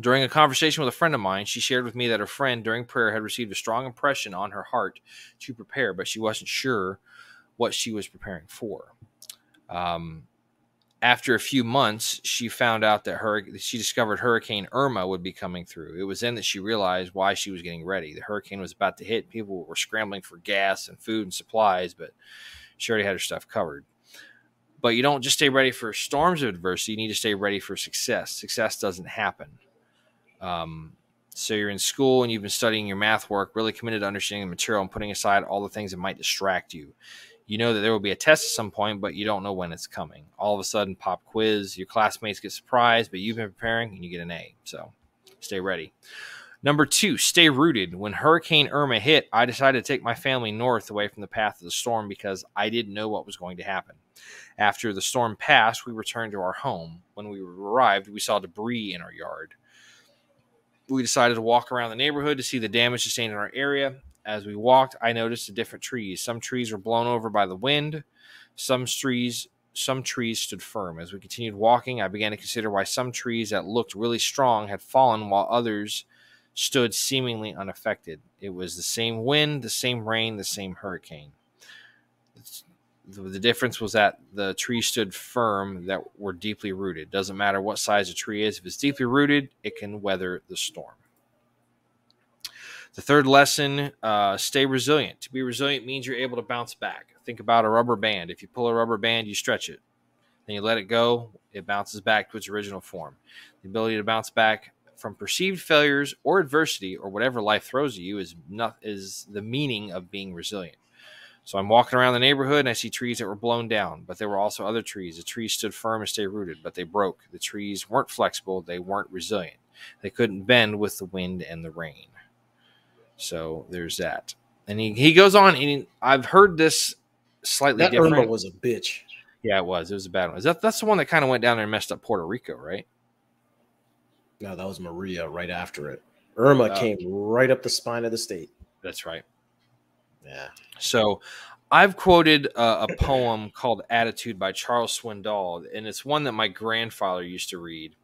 During a conversation with a friend of mine, she shared with me that her friend during prayer had received a strong impression on her heart to prepare, but she wasn't sure what she was preparing for. Um, after a few months, she found out that her she discovered Hurricane Irma would be coming through. It was then that she realized why she was getting ready. The hurricane was about to hit. People were scrambling for gas and food and supplies, but she already had her stuff covered. But you don't just stay ready for storms of adversity. You need to stay ready for success. Success doesn't happen. Um, so you're in school and you've been studying your math work, really committed to understanding the material and putting aside all the things that might distract you you know that there will be a test at some point, but you don't know when it's coming. All of a sudden, pop quiz, your classmates get surprised, but you've been preparing and you get an A. So stay ready. Number two, stay rooted. When Hurricane Irma hit, I decided to take my family north away from the path of the storm because I didn't know what was going to happen. After the storm passed, we returned to our home. When we arrived, we saw debris in our yard. We decided to walk around the neighborhood to see the damage sustained in our area. As we walked, I noticed the different trees. Some trees were blown over by the wind. Some trees some trees stood firm. As we continued walking, I began to consider why some trees that looked really strong had fallen while others stood seemingly unaffected. It was the same wind, the same rain, the same hurricane. The difference was that the trees stood firm that were deeply rooted. Doesn't matter what size a tree is, if it's deeply rooted, it can weather the storm. The third lesson uh, stay resilient. To be resilient means you're able to bounce back. Think about a rubber band. If you pull a rubber band, you stretch it. Then you let it go, it bounces back to its original form. The ability to bounce back from perceived failures or adversity or whatever life throws at you is not is the meaning of being resilient. So I'm walking around the neighborhood and I see trees that were blown down, but there were also other trees. The trees stood firm and stayed rooted, but they broke. The trees weren't flexible, they weren't resilient. They couldn't bend with the wind and the rain. So there's that. And he, he goes on, and he, I've heard this slightly that different. Irma was a bitch. Yeah, it was. It was a bad one. Is that that's the one that kind of went down there and messed up Puerto Rico, right? No, that was Maria right after it. Irma uh, came right up the spine of the state. That's right. Yeah. So I've quoted a poem called Attitude by Charles Swindoll, and it's one that my grandfather used to read.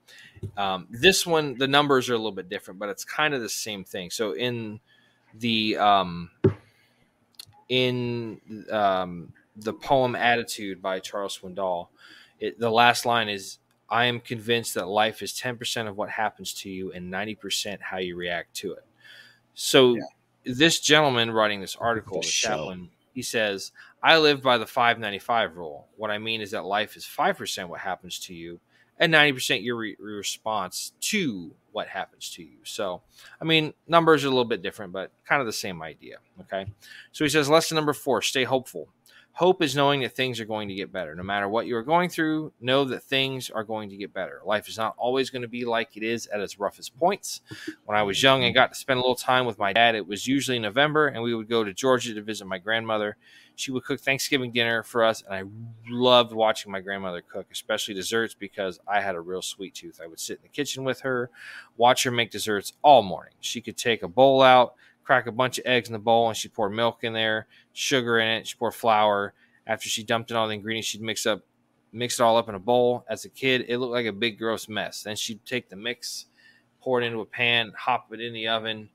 Um, this one, the numbers are a little bit different, but it's kind of the same thing. So in the um, in um, the poem "Attitude" by Charles Swindoll, it, the last line is I am convinced that life is 10% of what happens to you and 90% how you react to it. So, yeah. this gentleman writing this article, the chaplain, he says, I live by the 595 rule. What I mean is that life is 5% what happens to you and 90% your, re- response to what happens to you. So, I mean, numbers are a little bit different, but kind of the same idea. Okay. So he says, lesson number four stay hopeful. Hope is knowing that things are going to get better. No matter what you are going through, know that things are going to get better. Life is not always going to be like it is at its roughest points. When I was young and got to spend a little time with my dad, it was usually November, and we would go to Georgia to visit my grandmother. She would cook Thanksgiving dinner for us, and I loved watching my grandmother cook, especially desserts, because I had a real sweet tooth. I would sit in the kitchen with her, watch her make desserts all morning. She could take a bowl out, crack a bunch of eggs in the bowl and she'd pour milk in there, sugar in it, she'd pour flour. After she dumped in all the ingredients, she'd mix up mix it all up in a bowl. As a kid, it looked like a big gross mess. Then she'd take the mix, pour it into a pan, hop it in the oven,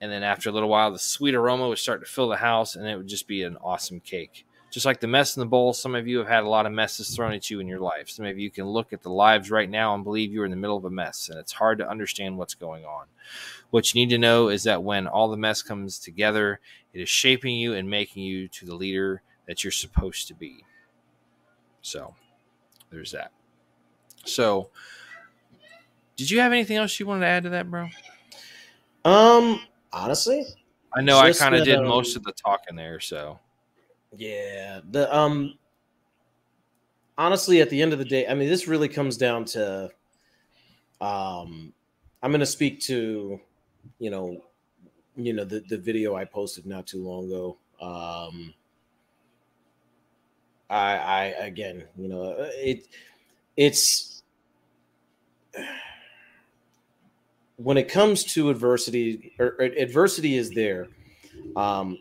and then after a little while, the sweet aroma would start to fill the house, and it would just be an awesome cake just like the mess in the bowl, some of you have had a lot of messes thrown at you in your life. Some of you can look at the lives right now and believe you're in the middle of a mess, and it's hard to understand what's going on. What you need to know is that when all the mess comes together, it is shaping you and making you to the leader that you're supposed to be. So, there's that. So, did you have anything else you wanted to add to that, bro? Um, honestly, I know I kind of did um, most of the talking there, so yeah, the um honestly at the end of the day, I mean this really comes down to um I'm going to speak to you know you know the the video I posted not too long ago. Um I I again, you know, it it's when it comes to adversity or, or adversity is there um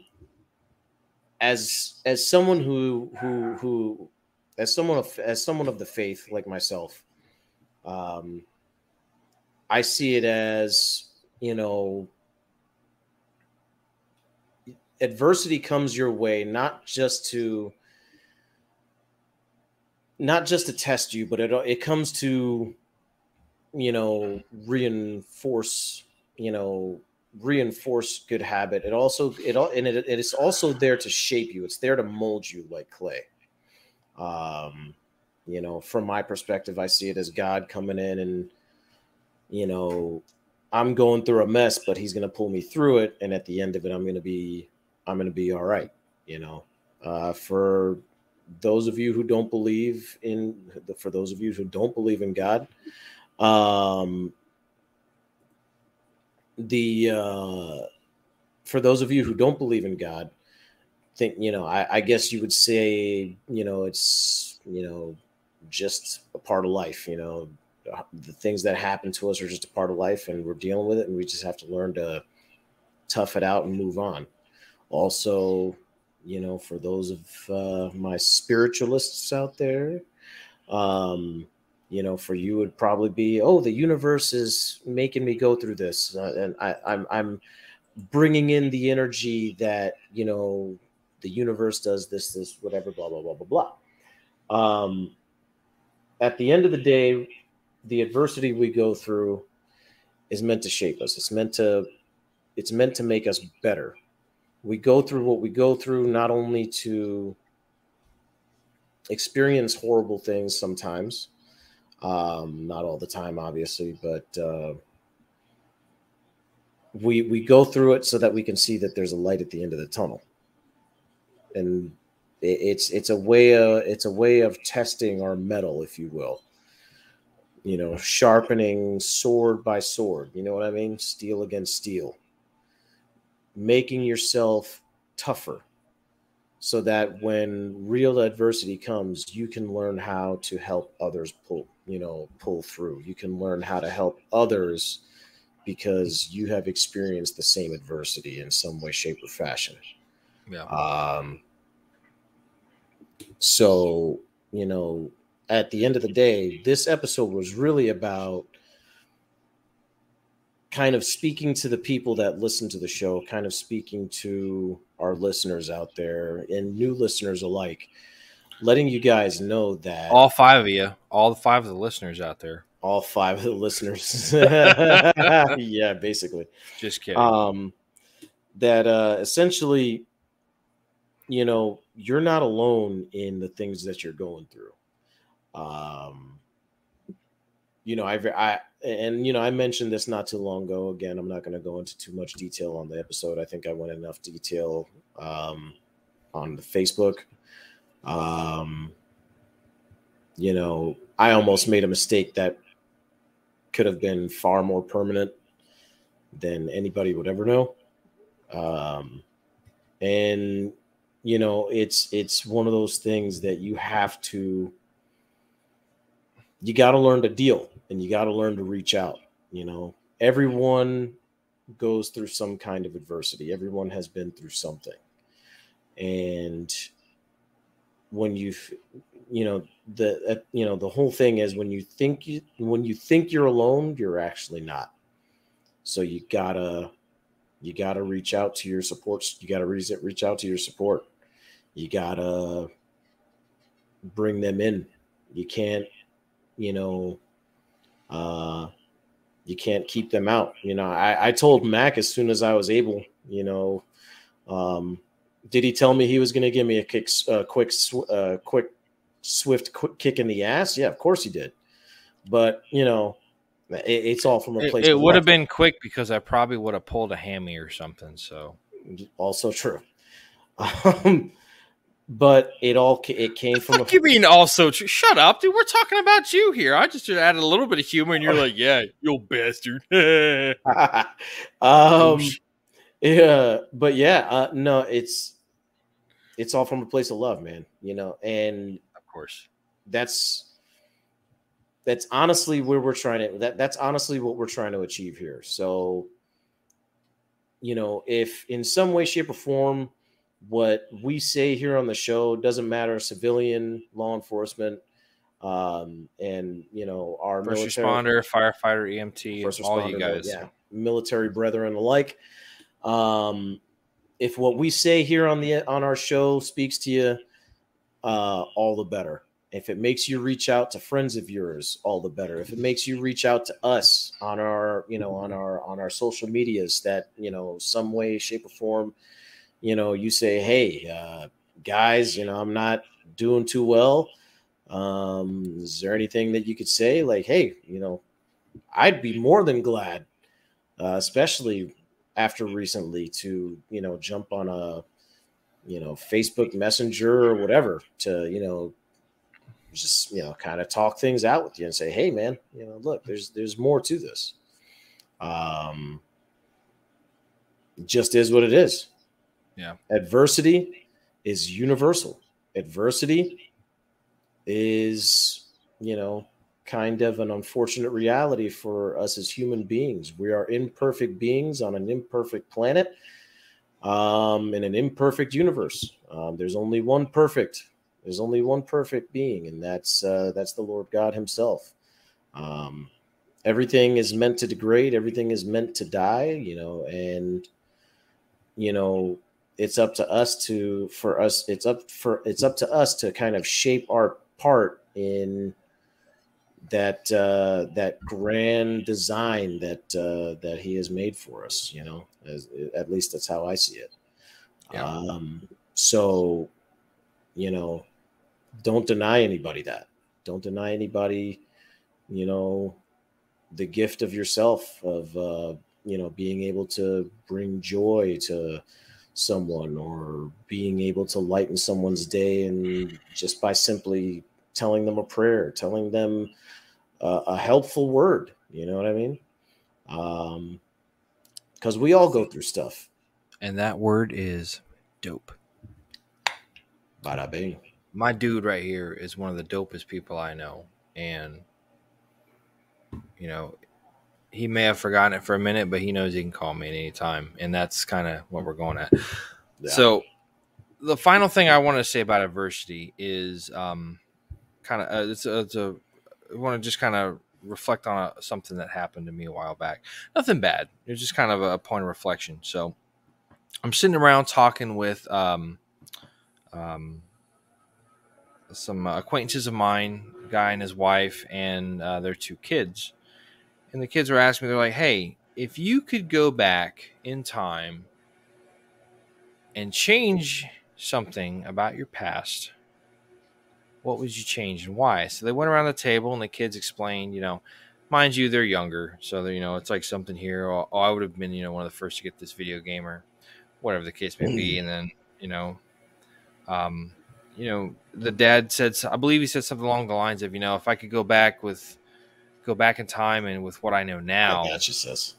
as as someone who who who as someone of as someone of the faith like myself um i see it as you know adversity comes your way not just to not just to test you but it it comes to you know reinforce you know reinforce good habit. It also it all and it, it is also there to shape you. It's there to mold you like clay. Um, you know, from my perspective, I see it as God coming in and you know, I'm going through a mess, but He's going to pull me through it, and at the end of it, I'm going to be I'm going to be all right. You know, uh, for those of you who don't believe in for those of you who don't believe in God, um, the uh, for those of you who don't believe in God, think you know, I, I guess you would say you know it's you know just a part of life. You know, the things that happen to us are just a part of life, and we're dealing with it, and we just have to learn to tough it out and move on. Also, you know, for those of uh, my spiritualists out there, um, you know for you would probably be oh the universe is making me go through this uh, and I, I'm I'm bringing in the energy that you know the universe does this this whatever blah blah blah blah blah. Um at the end of the day the adversity we go through is meant to shape us. It's meant to it's meant to make us better. We go through what we go through not only to experience horrible things sometimes um, not all the time, obviously, but uh, we we go through it so that we can see that there's a light at the end of the tunnel, and it's it's a way of it's a way of testing our mettle, if you will. You know, sharpening sword by sword. You know what I mean? Steel against steel. Making yourself tougher so that when real adversity comes, you can learn how to help others pull, you know, pull through. You can learn how to help others because you have experienced the same adversity in some way, shape, or fashion. Yeah. Um, so, you know, at the end of the day, this episode was really about kind of speaking to the people that listen to the show, kind of speaking to our listeners out there and new listeners alike. letting you guys know that All five of you, all the five of the listeners out there. all five of the listeners, yeah, basically, Just kidding. um, that uh, essentially, you know, you're not alone in the things that you're going through. Um, you know, I've I, and you know, I mentioned this not too long ago. Again, I'm not going to go into too much detail on the episode. I think I went enough detail um, on the Facebook. Um, you know, I almost made a mistake that could have been far more permanent than anybody would ever know. Um, and you know, it's it's one of those things that you have to you got to learn to deal and you got to learn to reach out. You know, everyone goes through some kind of adversity. Everyone has been through something, and when you you know the uh, you know the whole thing is when you think you when you think you're alone you're actually not so you gotta you gotta reach out to your supports you gotta reach, reach out to your support you gotta bring them in you can't you know uh you can't keep them out. You know i i told mac as soon as i was able you know um did he tell me he was going to give me a kick uh, quick uh, quick swift quick kick in the ass? Yeah of course he did. But you know it, it's all from a place it of would have been quick because I probably would have pulled a hammy or something. So. Also true. Um but it all it came from a you mean also true? Shut up, dude. We're talking about you here. I just added a little bit of humor, and you're like, "Yeah, you old bastard." um yeah but yeah uh, no it's it's all from a place of love man you know and of course. that's that's honestly where we're trying to that that's honestly what we're trying to achieve here so you know if in some way shape or form what we say here on the show doesn't matter civilian law enforcement um and you know our First military responder, firefighter, EMT, first all you guys. yeah, military brethren alike. Um, if what we say here on the on our show speaks to you, uh, all the better. If it makes you reach out to friends of yours, all the better. If it makes you reach out to us on our, you know, on our on our social medias, that you know, some way, shape, or form, you know, you say, hey, uh, guys, you know, I'm not doing too well. Um, is there anything that you could say? Like, hey, you know, I'd be more than glad, uh, especially after recently, to you know jump on a you know Facebook Messenger or whatever to you know just you know kind of talk things out with you and say, hey man, you know, look, there's there's more to this. Um, just is what it is. Yeah. Adversity is universal. Adversity is you know kind of an unfortunate reality for us as human beings. We are imperfect beings on an imperfect planet, um, in an imperfect universe. Um, there's only one perfect. There's only one perfect being, and that's uh, that's the Lord God Himself. Um, everything is meant to degrade. Everything is meant to die. You know, and you know it's up to us to for us. It's up for it's up to us to kind of shape our part in that uh, that grand design that uh, that he has made for us. You know, as, at least that's how I see it. Yeah. Um, so, you know, don't deny anybody that. Don't deny anybody. You know, the gift of yourself of uh, you know being able to bring joy to someone or being able to lighten someone's day and just by simply telling them a prayer telling them uh, a helpful word you know what i mean um because we all go through stuff And that word is dope. bada bing My dude right here is one of the dopest people I know. And, you know, he may have forgotten it for a minute, but he knows he can call me at any time. And that's kind of what we're going at. Yeah. So, the final thing I want to say about adversity is um, kind of uh, it's, a, it's a I want to just kind of reflect on a, something that happened to me a while back. Nothing bad. It was just kind of a point of reflection. So, I'm sitting around talking with um, um, some acquaintances of mine, a guy and his wife, and uh, their two kids. And the kids were asking me, they're like, "Hey, if you could go back in time and change something about your past, what would you change and why?" So they went around the table, and the kids explained, you know, mind you, they're younger, so you know, it's like something here. Oh, I would have been, you know, one of the first to get this video gamer, whatever the case may be, and then you know, um, you know, the dad said, I believe he said something along the lines of, you know, if I could go back with, go back in time and with what I know now. Yeah, she says.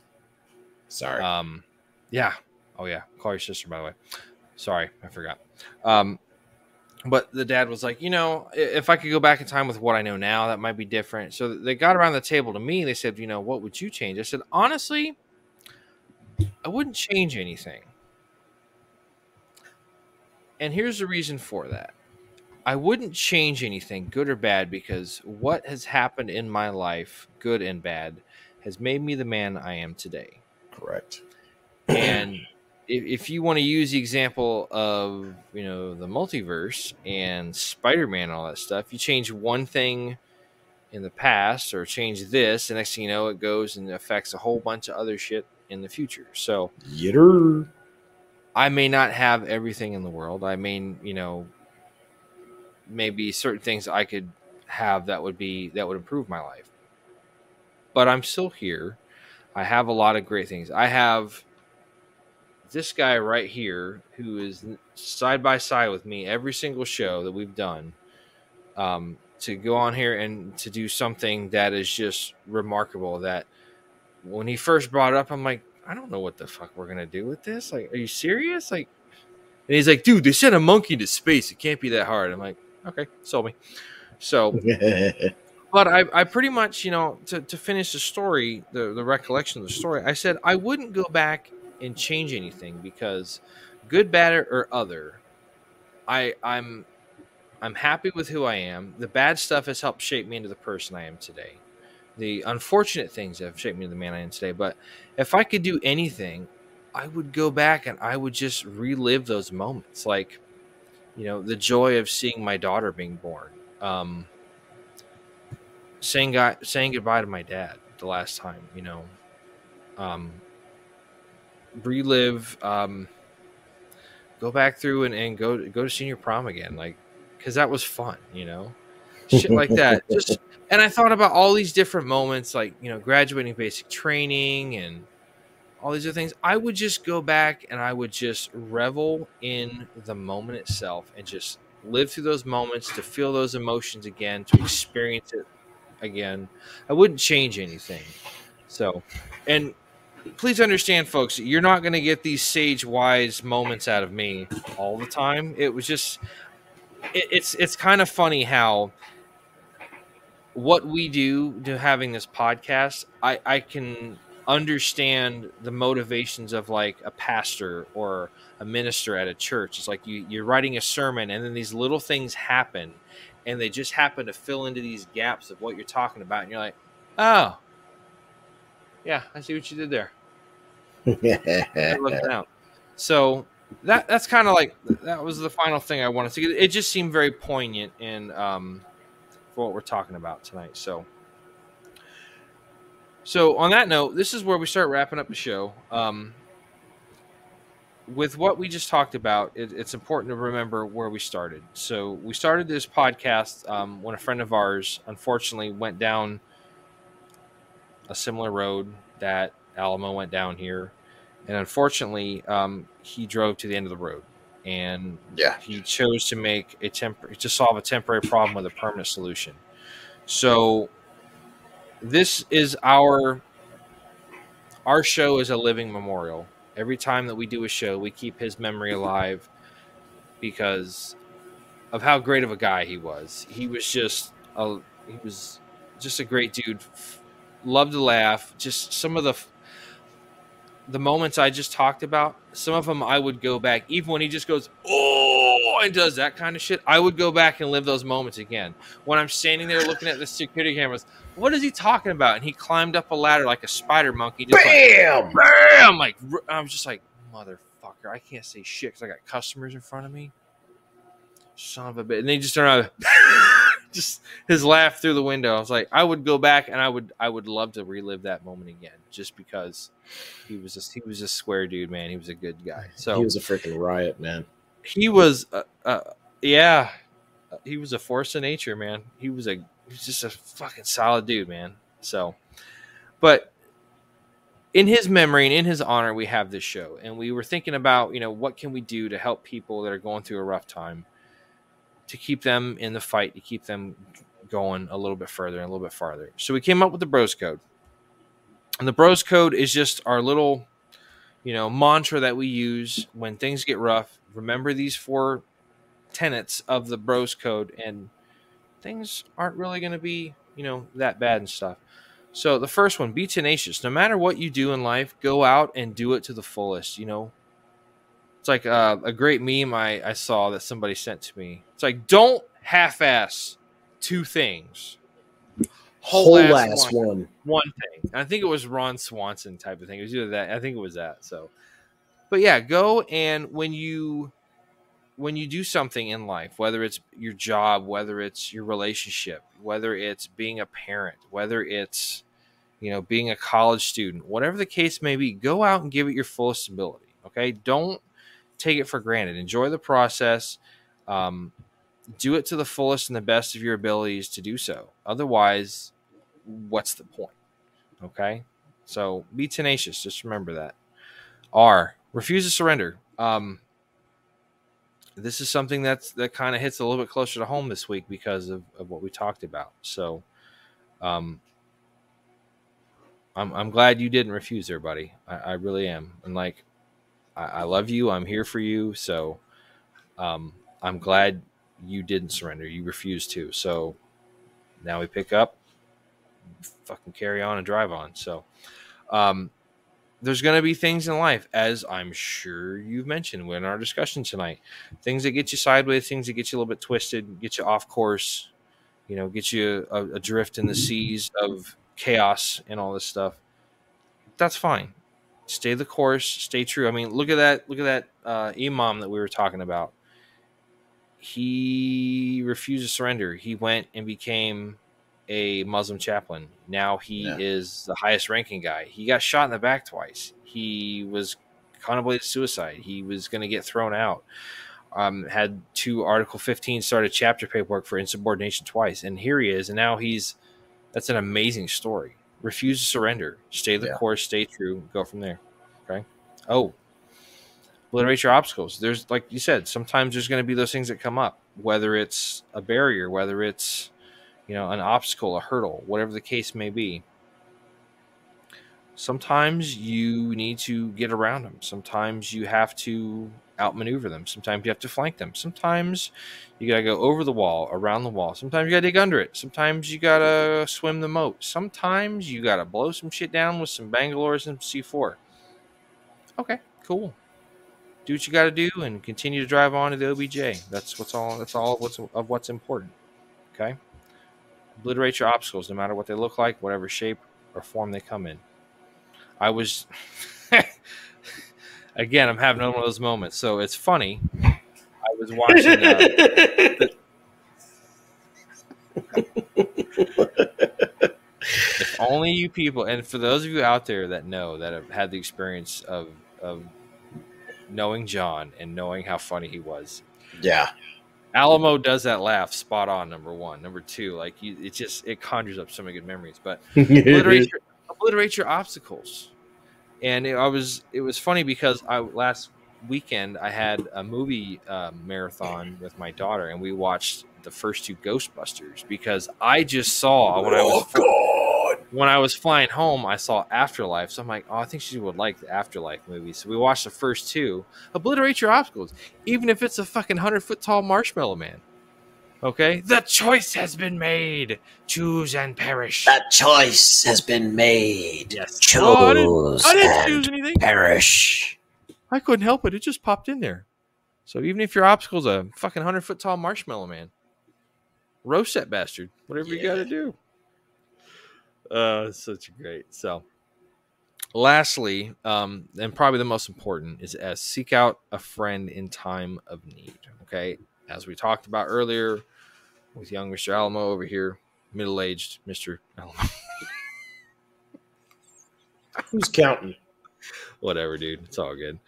Sorry. Um, yeah. Oh yeah. Call your sister, by the way. Sorry, I forgot. Um, but the dad was like, you know, if I could go back in time with what I know now, that might be different. So they got around the table to me. They said, you know, what would you change? I said, honestly, I wouldn't change anything. And here's the reason for that. I wouldn't change anything, good or bad, because what has happened in my life, good and bad, has made me the man I am today. Correct. And if, if you want to use the example of, you know, the multiverse and Spider Man and all that stuff, you change one thing in the past or change this, and next thing you know, it goes and affects a whole bunch of other shit in the future. So, Yitter. I may not have everything in the world. I mean, you know, maybe certain things I could have that would be that would improve my life. But I'm still here. I have a lot of great things. I have this guy right here who is side by side with me every single show that we've done. Um, to go on here and to do something that is just remarkable. That when he first brought up, I'm like, I don't know what the fuck we're gonna do with this. Like, are you serious? Like, and he's like, dude, they sent a monkey to space. It can't be that hard. I'm like, okay, sold me. So, but I, I pretty much, you know, to, to finish the story, the, the recollection of the story, I said I wouldn't go back and change anything because good, bad, or other, I I'm I'm happy with who I am. The bad stuff has helped shape me into the person I am today. The unfortunate things have shaped me into the man I am today. But if I could do anything, I would go back and I would just relive those moments. Like you know the joy of seeing my daughter being born um saying guy, saying goodbye to my dad the last time you know um relive um go back through and, and go go to senior prom again like because that was fun you know? Shit like that. Just and i thought about all these different moments like you know graduating basic training and all these other things. I would just go back and I would just revel in the moment itself and just live through those moments to feel those emotions again, to experience it again. I wouldn't change anything. So, and please understand, folks, you're not going to get these sage wise moments out of me all the time. It was just, it, it's it's kind of funny how what we do to having this podcast, I I can understand the motivations of like a pastor or a minister at a church. It's like you, you're writing a sermon and then these little things happen and they just happen to fill into these gaps of what you're talking about. And you're like, oh, yeah, I see what you did there. looking out. So that that's kind of like that was the final thing I wanted to get. It just seemed very poignant and um, for what we're talking about tonight. So so on that note, this is where we start wrapping up the show. Um, with what we just talked about, it, it's important to remember where we started. So we started this podcast um, when a friend of ours unfortunately went down a similar road that Alamo went down here, and unfortunately, um, he drove to the end of the road, and yeah, he chose to make a temp to solve a temporary problem with a permanent solution. So this is our our show is a living memorial. Every time that we do a show, we keep his memory alive because of how great of a guy he was. He was just a he was just a great dude. Loved to laugh. Just some of the the moments I just talked about, some of them I would go back, even when he just goes, oh, and does that kind of shit, I would go back and live those moments again. When I'm standing there looking at the security cameras, what is he talking about? And he climbed up a ladder like a spider monkey. Just bam! Like, bam! Like, I was just like, motherfucker, I can't say shit because I got customers in front of me. son of a bit. And then he just turned around, just his laugh through the window. I was like, I would go back and I would, I would love to relive that moment again, just because he was just, he was a square dude, man. He was a good guy. So he was a freaking riot, man. he was, uh, uh, yeah, he was a force of nature, man. He was a, he was just a fucking solid dude, man. So, but in his memory and in his honor, we have this show, and we were thinking about, you know, what can we do to help people that are going through a rough time, to keep them in the fight, to keep them going a little bit further and a little bit farther. So we came up with the Bros Code, and the Bros Code is just our little, you know, mantra that we use when things get rough. Remember these four tenets of the Bros Code, and things aren't really going to be, you know, that bad and stuff. So the first one, be tenacious. No matter what you do in life, go out and do it to the fullest. You know, it's like uh, a great meme I, I saw that somebody sent to me. It's like don't half-ass two things. Whole ass ass one. one. One thing. I think it was Ron Swanson type of thing. It was either that. I think it was that. So, but yeah, go and when you when you do something in life, whether it's your job, whether it's your relationship, whether it's being a parent, whether it's you know being a college student, whatever the case may be, go out and give it your fullest ability. Okay, don't take it for granted. Enjoy the process. Um, do it to the fullest and the best of your abilities to do so. Otherwise, what's the point? Okay, so be tenacious. Just remember that. R. Refuse to surrender. Um, this is something that's that kind of hits a little bit closer to home this week because of, of what we talked about. So, um, I'm I'm glad you didn't refuse there, buddy. I, I really am. And like, I, I love you. I'm here for you. So, um, I'm glad you didn't surrender. You refused to. So now we pick up, fucking carry on and drive on. So, um, there's going to be things in life, as I'm sure you've mentioned in our discussion tonight, things that get you sideways, things that get you a little bit twisted, get you off course, you know, get you adrift in the seas of chaos and all this stuff. That's fine. Stay the course, stay true. I mean, look at that. Look at that uh, imam that we were talking about. He refused to surrender. He went and became a Muslim chaplain. Now he Yeah. is the highest ranking guy. He got shot in the back twice. He was contemplated suicide. He was going to get thrown out. Um, had two Article 15 started chapter paperwork for insubordination twice, and here he is. And now he's that's an amazing story. Refuse to surrender. Stay the Yeah. course. Stay true. Go from there. Okay. Oh, obliterate your obstacles. There's like you said, sometimes there's going to be those things that come up, whether it's a barrier, whether it's you know an obstacle, a hurdle, whatever the case may be. Sometimes you need to get around them. Sometimes you have to outmaneuver them. Sometimes you have to flank them. Sometimes you gotta go over the wall, around the wall. Sometimes you gotta dig under it. Sometimes you gotta swim the moat. Sometimes you gotta blow some shit down with some Bangalores and C4. Okay, cool. Do what you gotta do and continue to drive on to the OBJ. That's what's all. That's all of what's of what's important. Okay. Obliterate your obstacles, no matter what they look like, whatever shape or form they come in. I was again. I'm having one of those moments, so it's funny. I was watching. Uh, if only you people, and for those of you out there that know that have had the experience of of knowing John and knowing how funny he was, yeah. Alamo does that laugh spot on. Number one, number two, like you, it just it conjures up so many good memories. But obliterate your, obliterate your obstacles. And it, I was it was funny because I last weekend I had a movie uh, marathon with my daughter, and we watched the first two Ghostbusters because I just saw when I was oh God. When I was flying home, I saw Afterlife. So I'm like, oh, I think she would like the Afterlife movie. So we watched the first two. Obliterate your obstacles, even if it's a fucking hundred foot tall marshmallow man. Okay, the choice has been made. Choose and perish. That choice has been made. Yes. Choose Oh, I didn't, I didn't and choose anything. perish. I couldn't help it. It just popped in there. So even if your obstacle's a fucking hundred foot tall marshmallow man, roast that bastard. Whatever you got to do. Uh, such great. So, lastly, um, and probably the most important is as seek out a friend in time of need. Okay, as we talked about earlier with young Mr. Alamo over here, middle aged Mr. Alamo. Who's counting? Whatever, dude. It's all good.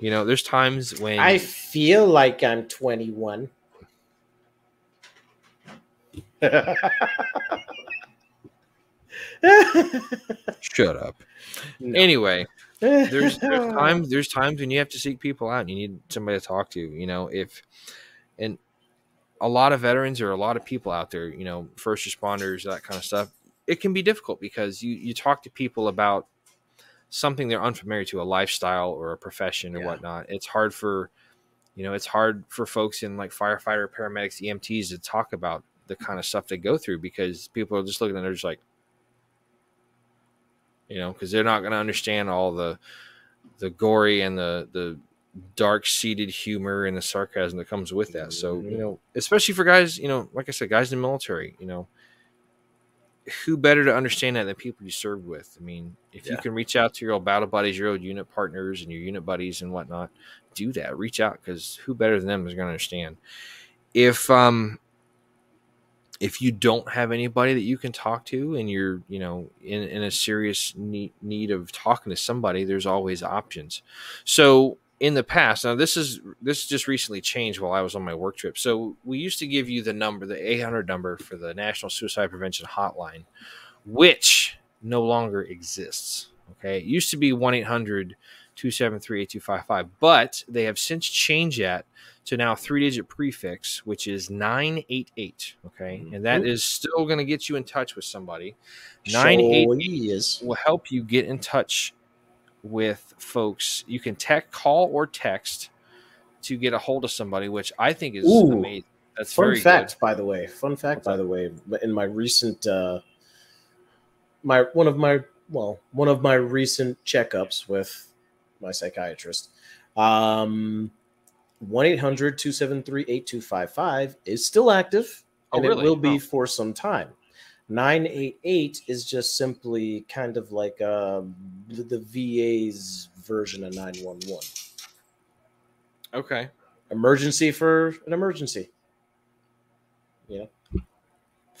You know, there's times when I feel like I'm 21. shut up. No. Anyway, there's, there's times there's times when you have to seek people out and you need somebody to talk to you know if and a lot of veterans or a lot of people out there you know first responders that kind of stuff it can be difficult because you you talk to people about something they're unfamiliar to a lifestyle or a profession or Yeah. whatnot it's hard for you know it's hard for folks in like firefighter paramedics emts to talk about the kind of stuff they go through because people are just looking and they're just like you know, because they're not going to understand all the the gory and the the dark seated humor and the sarcasm that comes with that. So you Mhm. know, especially for guys, you know, like I said, guys in the military, you know, who better to understand that than people you served with? I mean, if you can reach out to your old battle buddies, your old unit partners, and your unit buddies and whatnot, do that. Reach out because who better than them is going to understand. If um if you don't have anybody that you can talk to and you're you know in, in a serious need, need of talking to somebody there's always options. So in the past now this is this just recently changed while i was on my work trip. So we used to give you the number the 800 number for the national suicide prevention hotline which no longer exists okay? It used to be 1-800-273-8255 but they have since changed that to now three digit prefix, which is 988. Okay. And that is still going to get you in touch with somebody. 988 is. will help you get in touch with folks. You can tech, call, or text to get a hold of somebody, which I think is Ooh. amazing. That's Fun very fact, by the way. Fun fact, What's by the way. In my recent, uh, my one of my well, one of my recent checkups with my psychiatrist, um, one 8255 is still active, Oh, and really? it will be Oh. for some time. 988 is just simply kind of like uh, the, the VA's version of 911. Okay. Emergency for an emergency.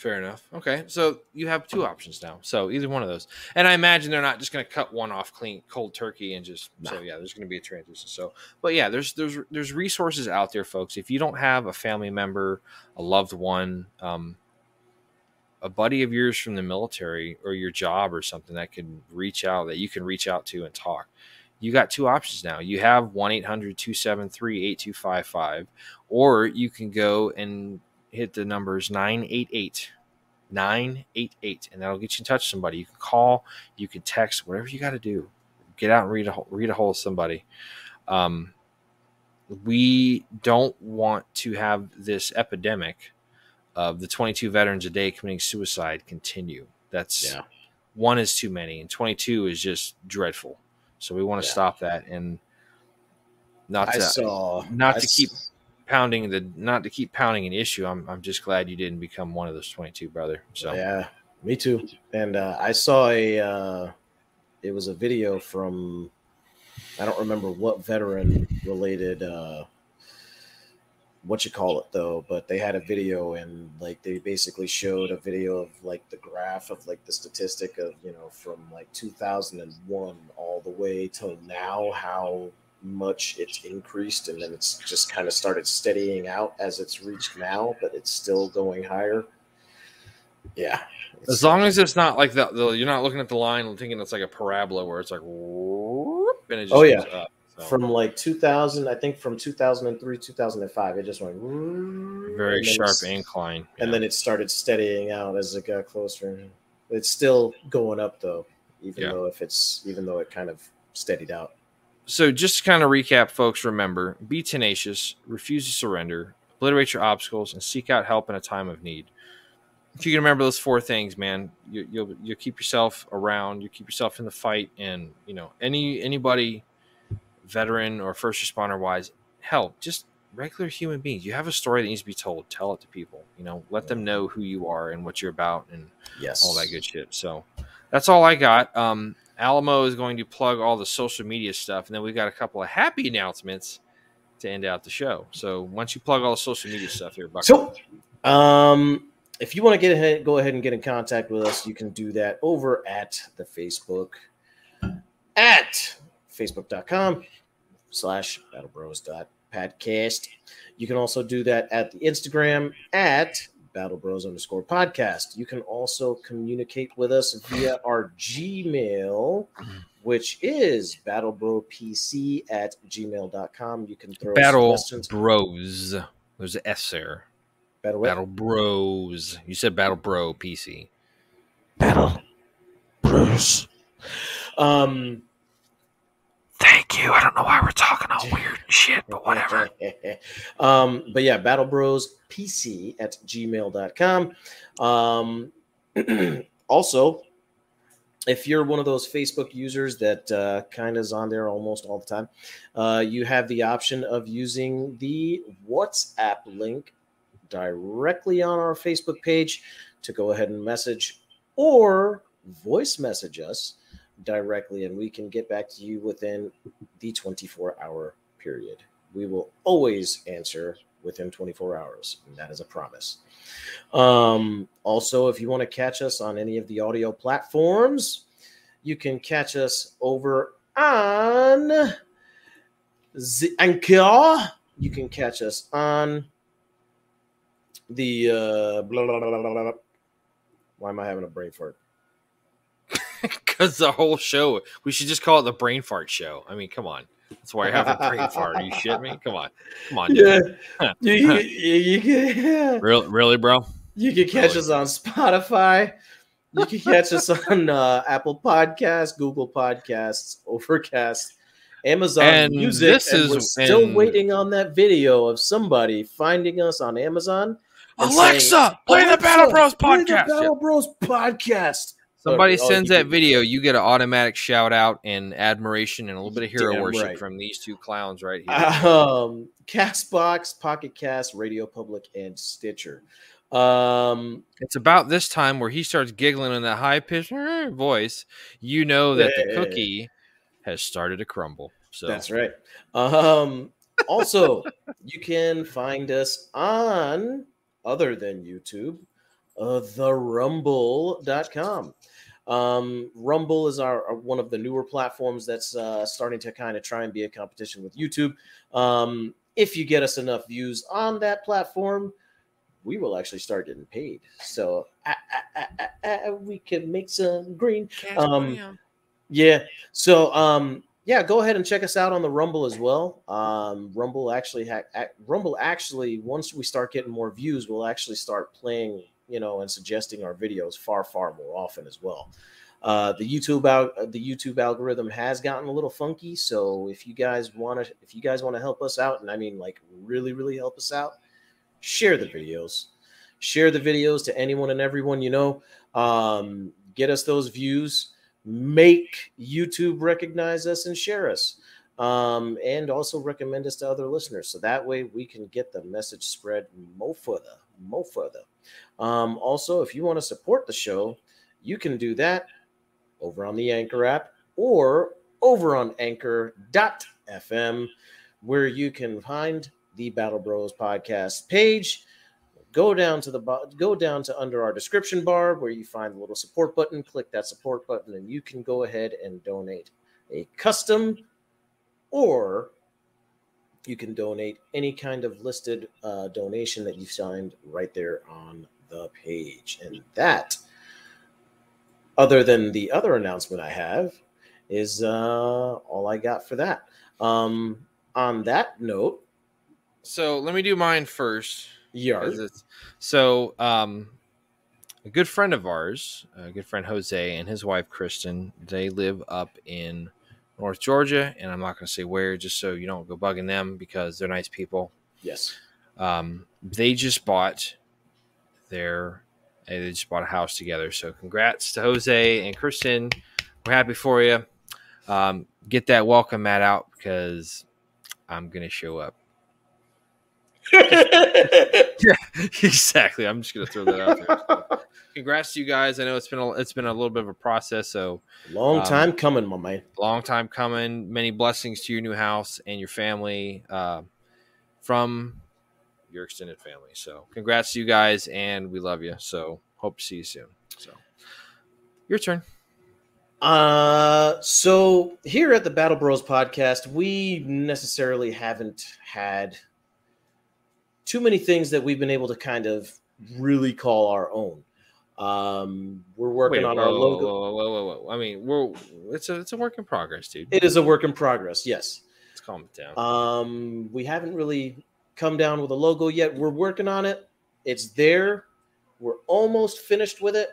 Fair enough. Okay, so you have two options now. So either one of those, and I imagine they're not just going to cut one off clean, cold turkey, and just so yeah, there's going to be a transition. So, but yeah, there's there's there's resources out there, folks. If you don't have a family member, a loved one, um, a buddy of yours from the military or your job or something that can reach out that you can reach out to and talk. You got two options now. You have 1 800 273 8255, or you can go and hit the numbers 988 988 and that'll get you in touch with somebody. You can call you can text whatever you got to do. Get out and read a read a hold of somebody. Um, we don't want to have this epidemic of the 22 veterans a day committing suicide continue. That's Yeah. one is too many and 22 is just dreadful. So we want to Yeah. stop that and not I to saw not I to keep s- pounding the not to keep pounding an issue. I'm I'm just glad you didn't become one of those 22, brother. So Yeah, me too. And uh, I saw a uh, it was a video from I don't remember what veteran related uh, what you call it though, but they had a video and like they basically showed a video of like the graph of like the statistic of you know from like 2001 all the way till now how much it's increased and then it's just kind of started steadying out as it's reached now but it's still going higher yeah as long as it's not like the, the you're not looking at the line and thinking it's like a parabola where it's like whoop, and it just Oh, yeah. up. So, from like 2000 i think from 2003 2005 it just went very sharp incline. and then it started steadying out as it got closer it's still going up though even Yeah. though if it's even though it kind of steadied out so just to kind of recap, folks, remember be tenacious, refuse to surrender, obliterate your obstacles, and seek out help in a time of need. If you can remember those four things, man, you, you'll you'll keep yourself around, you keep yourself in the fight, and you know any anybody, veteran or first responder wise, hell, just regular human beings. You have a story that needs to be told. Tell it to people. You know, let them know who you are and what you're about, and yes all that good shit. So that's all I got. Um, Alamo is going to plug all the social media stuff, and then we've got a couple of happy announcements to end out the show. So once you plug all the social media stuff here, Buck. So, um, if you want to get ahead, go ahead and get in contact with us. You can do that over at the Facebook at facebook.com slash battlebros.podcast. You can also do that at the Instagram at battlebros underscore podcast. You can also communicate with us via our Gmail, which is battleBroPC at gmail.com. You can throw Battle questions. Bros. There's an S there. Battle. Battle Bros. You said Battle Bro PC. Battle Bros. Um, Thank you. I don't know why we're talking all weird shit, but whatever. um, but yeah, Battle Bros PC at gmail.com. Um, also, if you're one of those Facebook users that uh, kind of is on there almost all the time, uh, you have the option of using the WhatsApp link directly on our Facebook page to go ahead and message or voice message us directly, and we can get back to you within the 24 hour period. We will always answer within 24 hours, that is a promise. Um, also, if you want to catch us on any of the audio platforms, you can catch us over on the Anchor. You can catch us on the uh, blah, blah, blah. Why am I having a brain fart? Because the whole show, we should just call it the brain fart show. I mean, come on. That's why I have a brain fart. Are you shit me? Come on. Come on. dude. Yeah, you, you, you, can, Really, really, bro? you can catch Really? us on Spotify. You can catch us on uh, Apple Podcasts, Google Podcasts, Overcast, Amazon And Music. this and is- we're still and- waiting on that video of somebody finding us on Amazon. Alexa, saying, play the "Alexa, Battle Bros play the podcast. Battle Bros podcast. Somebody Oh, sends that video, you get an automatic shout out and admiration and a little bit of hero worship right. from these two clowns right here. um castbox pocket cast radio public and stitcher um it's about this time where he starts giggling in that high pitched voice. You know that the Yeah. cookie has started to crumble. So that's right um also you can find us on other than youtube uh the rumble.com um rumble is our, our- one of the newer platforms that's uh starting to kind of try and be a competition with youtube um if you get us enough views on that platform we will actually start getting paid so uh, uh, uh, uh, uh, we can make some green Um, yeah. So um yeah, go ahead and check us out on the Rumble as well. Um Rumble actually ha- Rumble actually once we start getting more views, we'll actually start playing, you know, and suggesting our videos far far more often as well. Uh, the YouTube out the YouTube algorithm has gotten a little funky, so if you guys want to if you guys want to help us out and I mean like really really help us out, share the videos. Share the videos to anyone and everyone you know. Um, get us those views make YouTube recognize us and share us. Um, and also recommend us to other listeners. So that way we can get the message spread more further, more further. Um, also, if you want to support the show, you can do that over on the Anchor app or over on anchor.fm, where you can find the Battle Bros podcast page. Go down to the go down to under our description bar where you find the little support button. Click that support button and you can go ahead and donate a custom or you can donate any kind of listed uh, donation that you've signed right there on the page. And that other than the other announcement i have is uh, all i got for that. Um, on that note So let me do mine first. it's- So, um, a good friend of ours, a good friend Jose, and his wife Kristen, they live up in North Georgia, and I'm not going to say where, just so you don't go bugging them because they're nice people. yes Um, they just bought their, they just bought a house together. So, congrats to Jose and Kristen. We're happy for you. Um, get that welcome mat out because I'm going to show up. exactly. I'm just gonna throw that out there. So, congrats to you guys. I know it's been a, it's been a little bit of a process, so long Um, time coming my man long time coming. Many blessings to your new house and your family. Uh, from your extended family. So congrats to you guys, and we love you. So hope to see you soon. So your turn. Uh, so here at the Battle Bros podcast, we necessarily haven't had too many things that we've been able to kind of really call our own. Um, we're working Wait, on whoa, our whoa, logo. Whoa, whoa, whoa, whoa. I mean, we're it's a it's a work in progress, dude. It is a work in progress. Yes. Let's calm it down. Um, we haven't really come down with a logo yet. We're working on it. It's there. We're almost finished with it,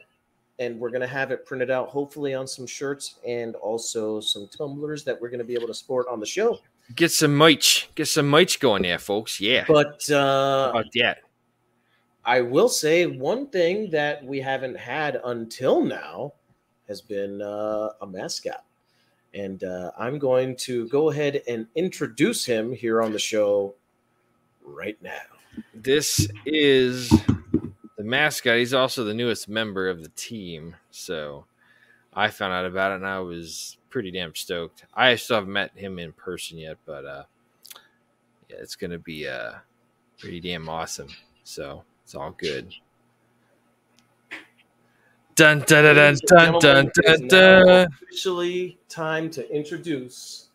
and we're gonna have it printed out, hopefully on some shirts and also some tumblers that we're gonna be able to sport on the show. Get some merch. Get some merch going there, folks. Yeah. But uh, about that? I will say one thing that we haven't had until now has been uh, a mascot. And uh, I'm going to go ahead and introduce him here on the show right now. This is the mascot. He's also the newest member of the team. So I found out about it and I was pretty damn stoked. I still haven't met him in person yet, but uh yeah, it's gonna be uh pretty damn awesome. So it's all good. Dun dun dun Ladies and dun dun dun it is now dun. Officially time to introduce.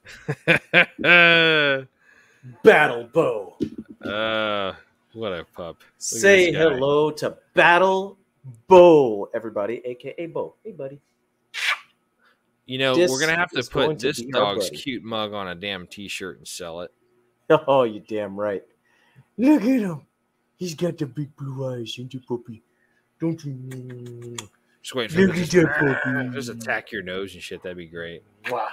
Battle Bow. uh, what a pup! Say hello to Battle Bow, everybody, aka Bow. Hey, buddy. You know, This we're gonna have to put this dog's buddy. cute mug on a damn t-shirt and sell it. Oh, you damn right. Look at him. He's got the big blue eyes, ain't you, puppy? Don't you? Just waiting for Look to at just, that puppy. just attack your nose and shit. That'd be great. Wow.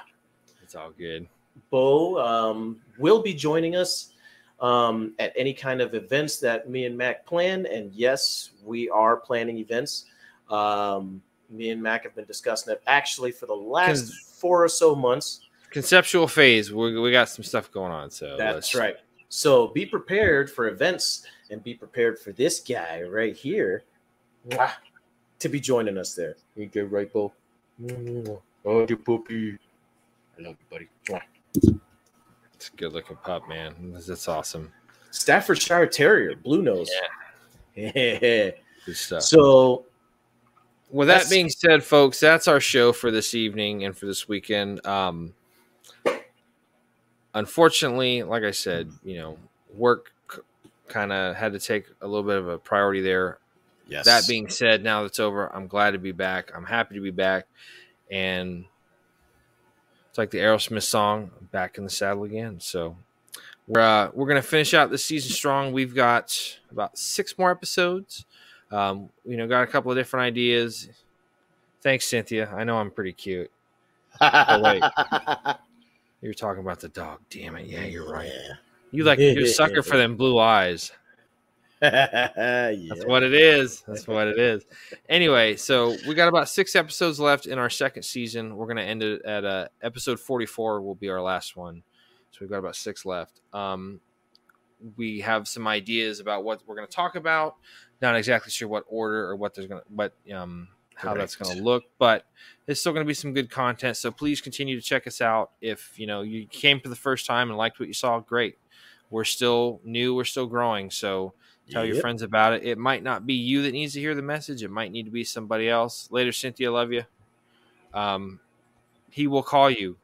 It's all good. Bo um, will be joining us um, at any kind of events that me and Mac plan. And yes, we are planning events. Um, me and Mac have been discussing it actually for the last Cause- four or so months. Conceptual phase. We we got some stuff going on. So That's let's- right. So be prepared for events and be prepared for this guy right here Mwah. to be joining us there. You get right, Bo. Oh, you puppy. I love you, buddy. Mwah. It's a good looking pup, man. That's, that's awesome. Staffordshire Terrier, blue nose. Yeah. Good stuff. so With that That's- being said, folks, that's our show for this evening and for this weekend. Um, unfortunately, like I said, you know, work kind of had to take a little bit of a priority there. yes. That being said, now that's over, I'm glad to be back. I'm happy to be back, and it's like the Aerosmith song, I'm "Back in the Saddle Again." So we're uh, we're gonna finish out the season strong. We've got about six more episodes. Um, you know, got a couple of different ideas. Thanks, Cynthia. I know I'm pretty cute. Wait. You're talking about the dog. Damn it. Yeah, you're right. You like you're a sucker for them blue eyes. yeah. That's what it is. That's what it is. Anyway, so we got about six episodes left in our second season. We're gonna end it at uh, episode forty-four. Will be our last one. So we've got about six left. Um, we have some ideas about what we're gonna talk about. Not exactly sure what order or what there's gonna what um how that's gonna look, but there's still gonna be some good content. So please continue to check us out. If you know you came for the first time and liked what you saw, great. We're still new. We're still growing. So tell your friends about it. It might not be you that needs to hear the message. It might need to be somebody else. Later, Cynthia, love you. Um, he will call you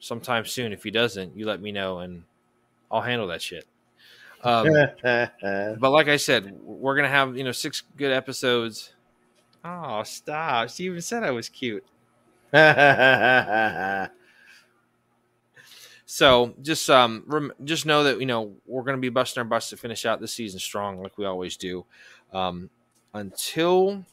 sometime soon. If he doesn't, you let me know and I'll handle that shit. Um, but like I said, we're gonna have you know six good episodes. Oh, stop! She even said I was cute. So just um rem- just know that you know we're going to be busting our butts to finish out this season strong, like we always do. Um, until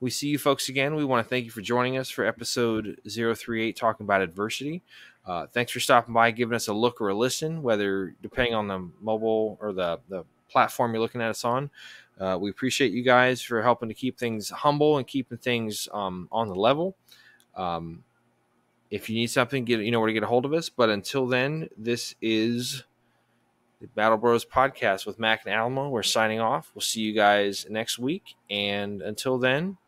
we see you folks again, we want to thank you for joining us for episode 038 talking about adversity. Uh, thanks for stopping by, giving us a look or a listen, whether depending on the mobile or the the platform you're looking at us on. Uh, we appreciate you guys for helping to keep things humble and keeping things um, on the level. Um, if you need something, get you know where to get a hold of us. But until then, this is the Battle Bros podcast with Mac and Alamo. We're signing off. We'll see you guys next week. And until then,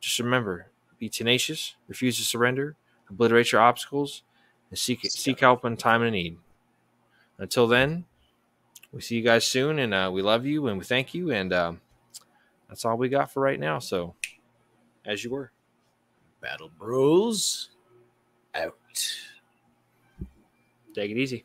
just remember: be tenacious, refuse to surrender, obliterate your obstacles, and seek seek help in time of need. Until then, we see you guys soon, and uh, we love you and we thank you. And um, that's all we got for right now. So, as you were, Battle Bros out. take it easy.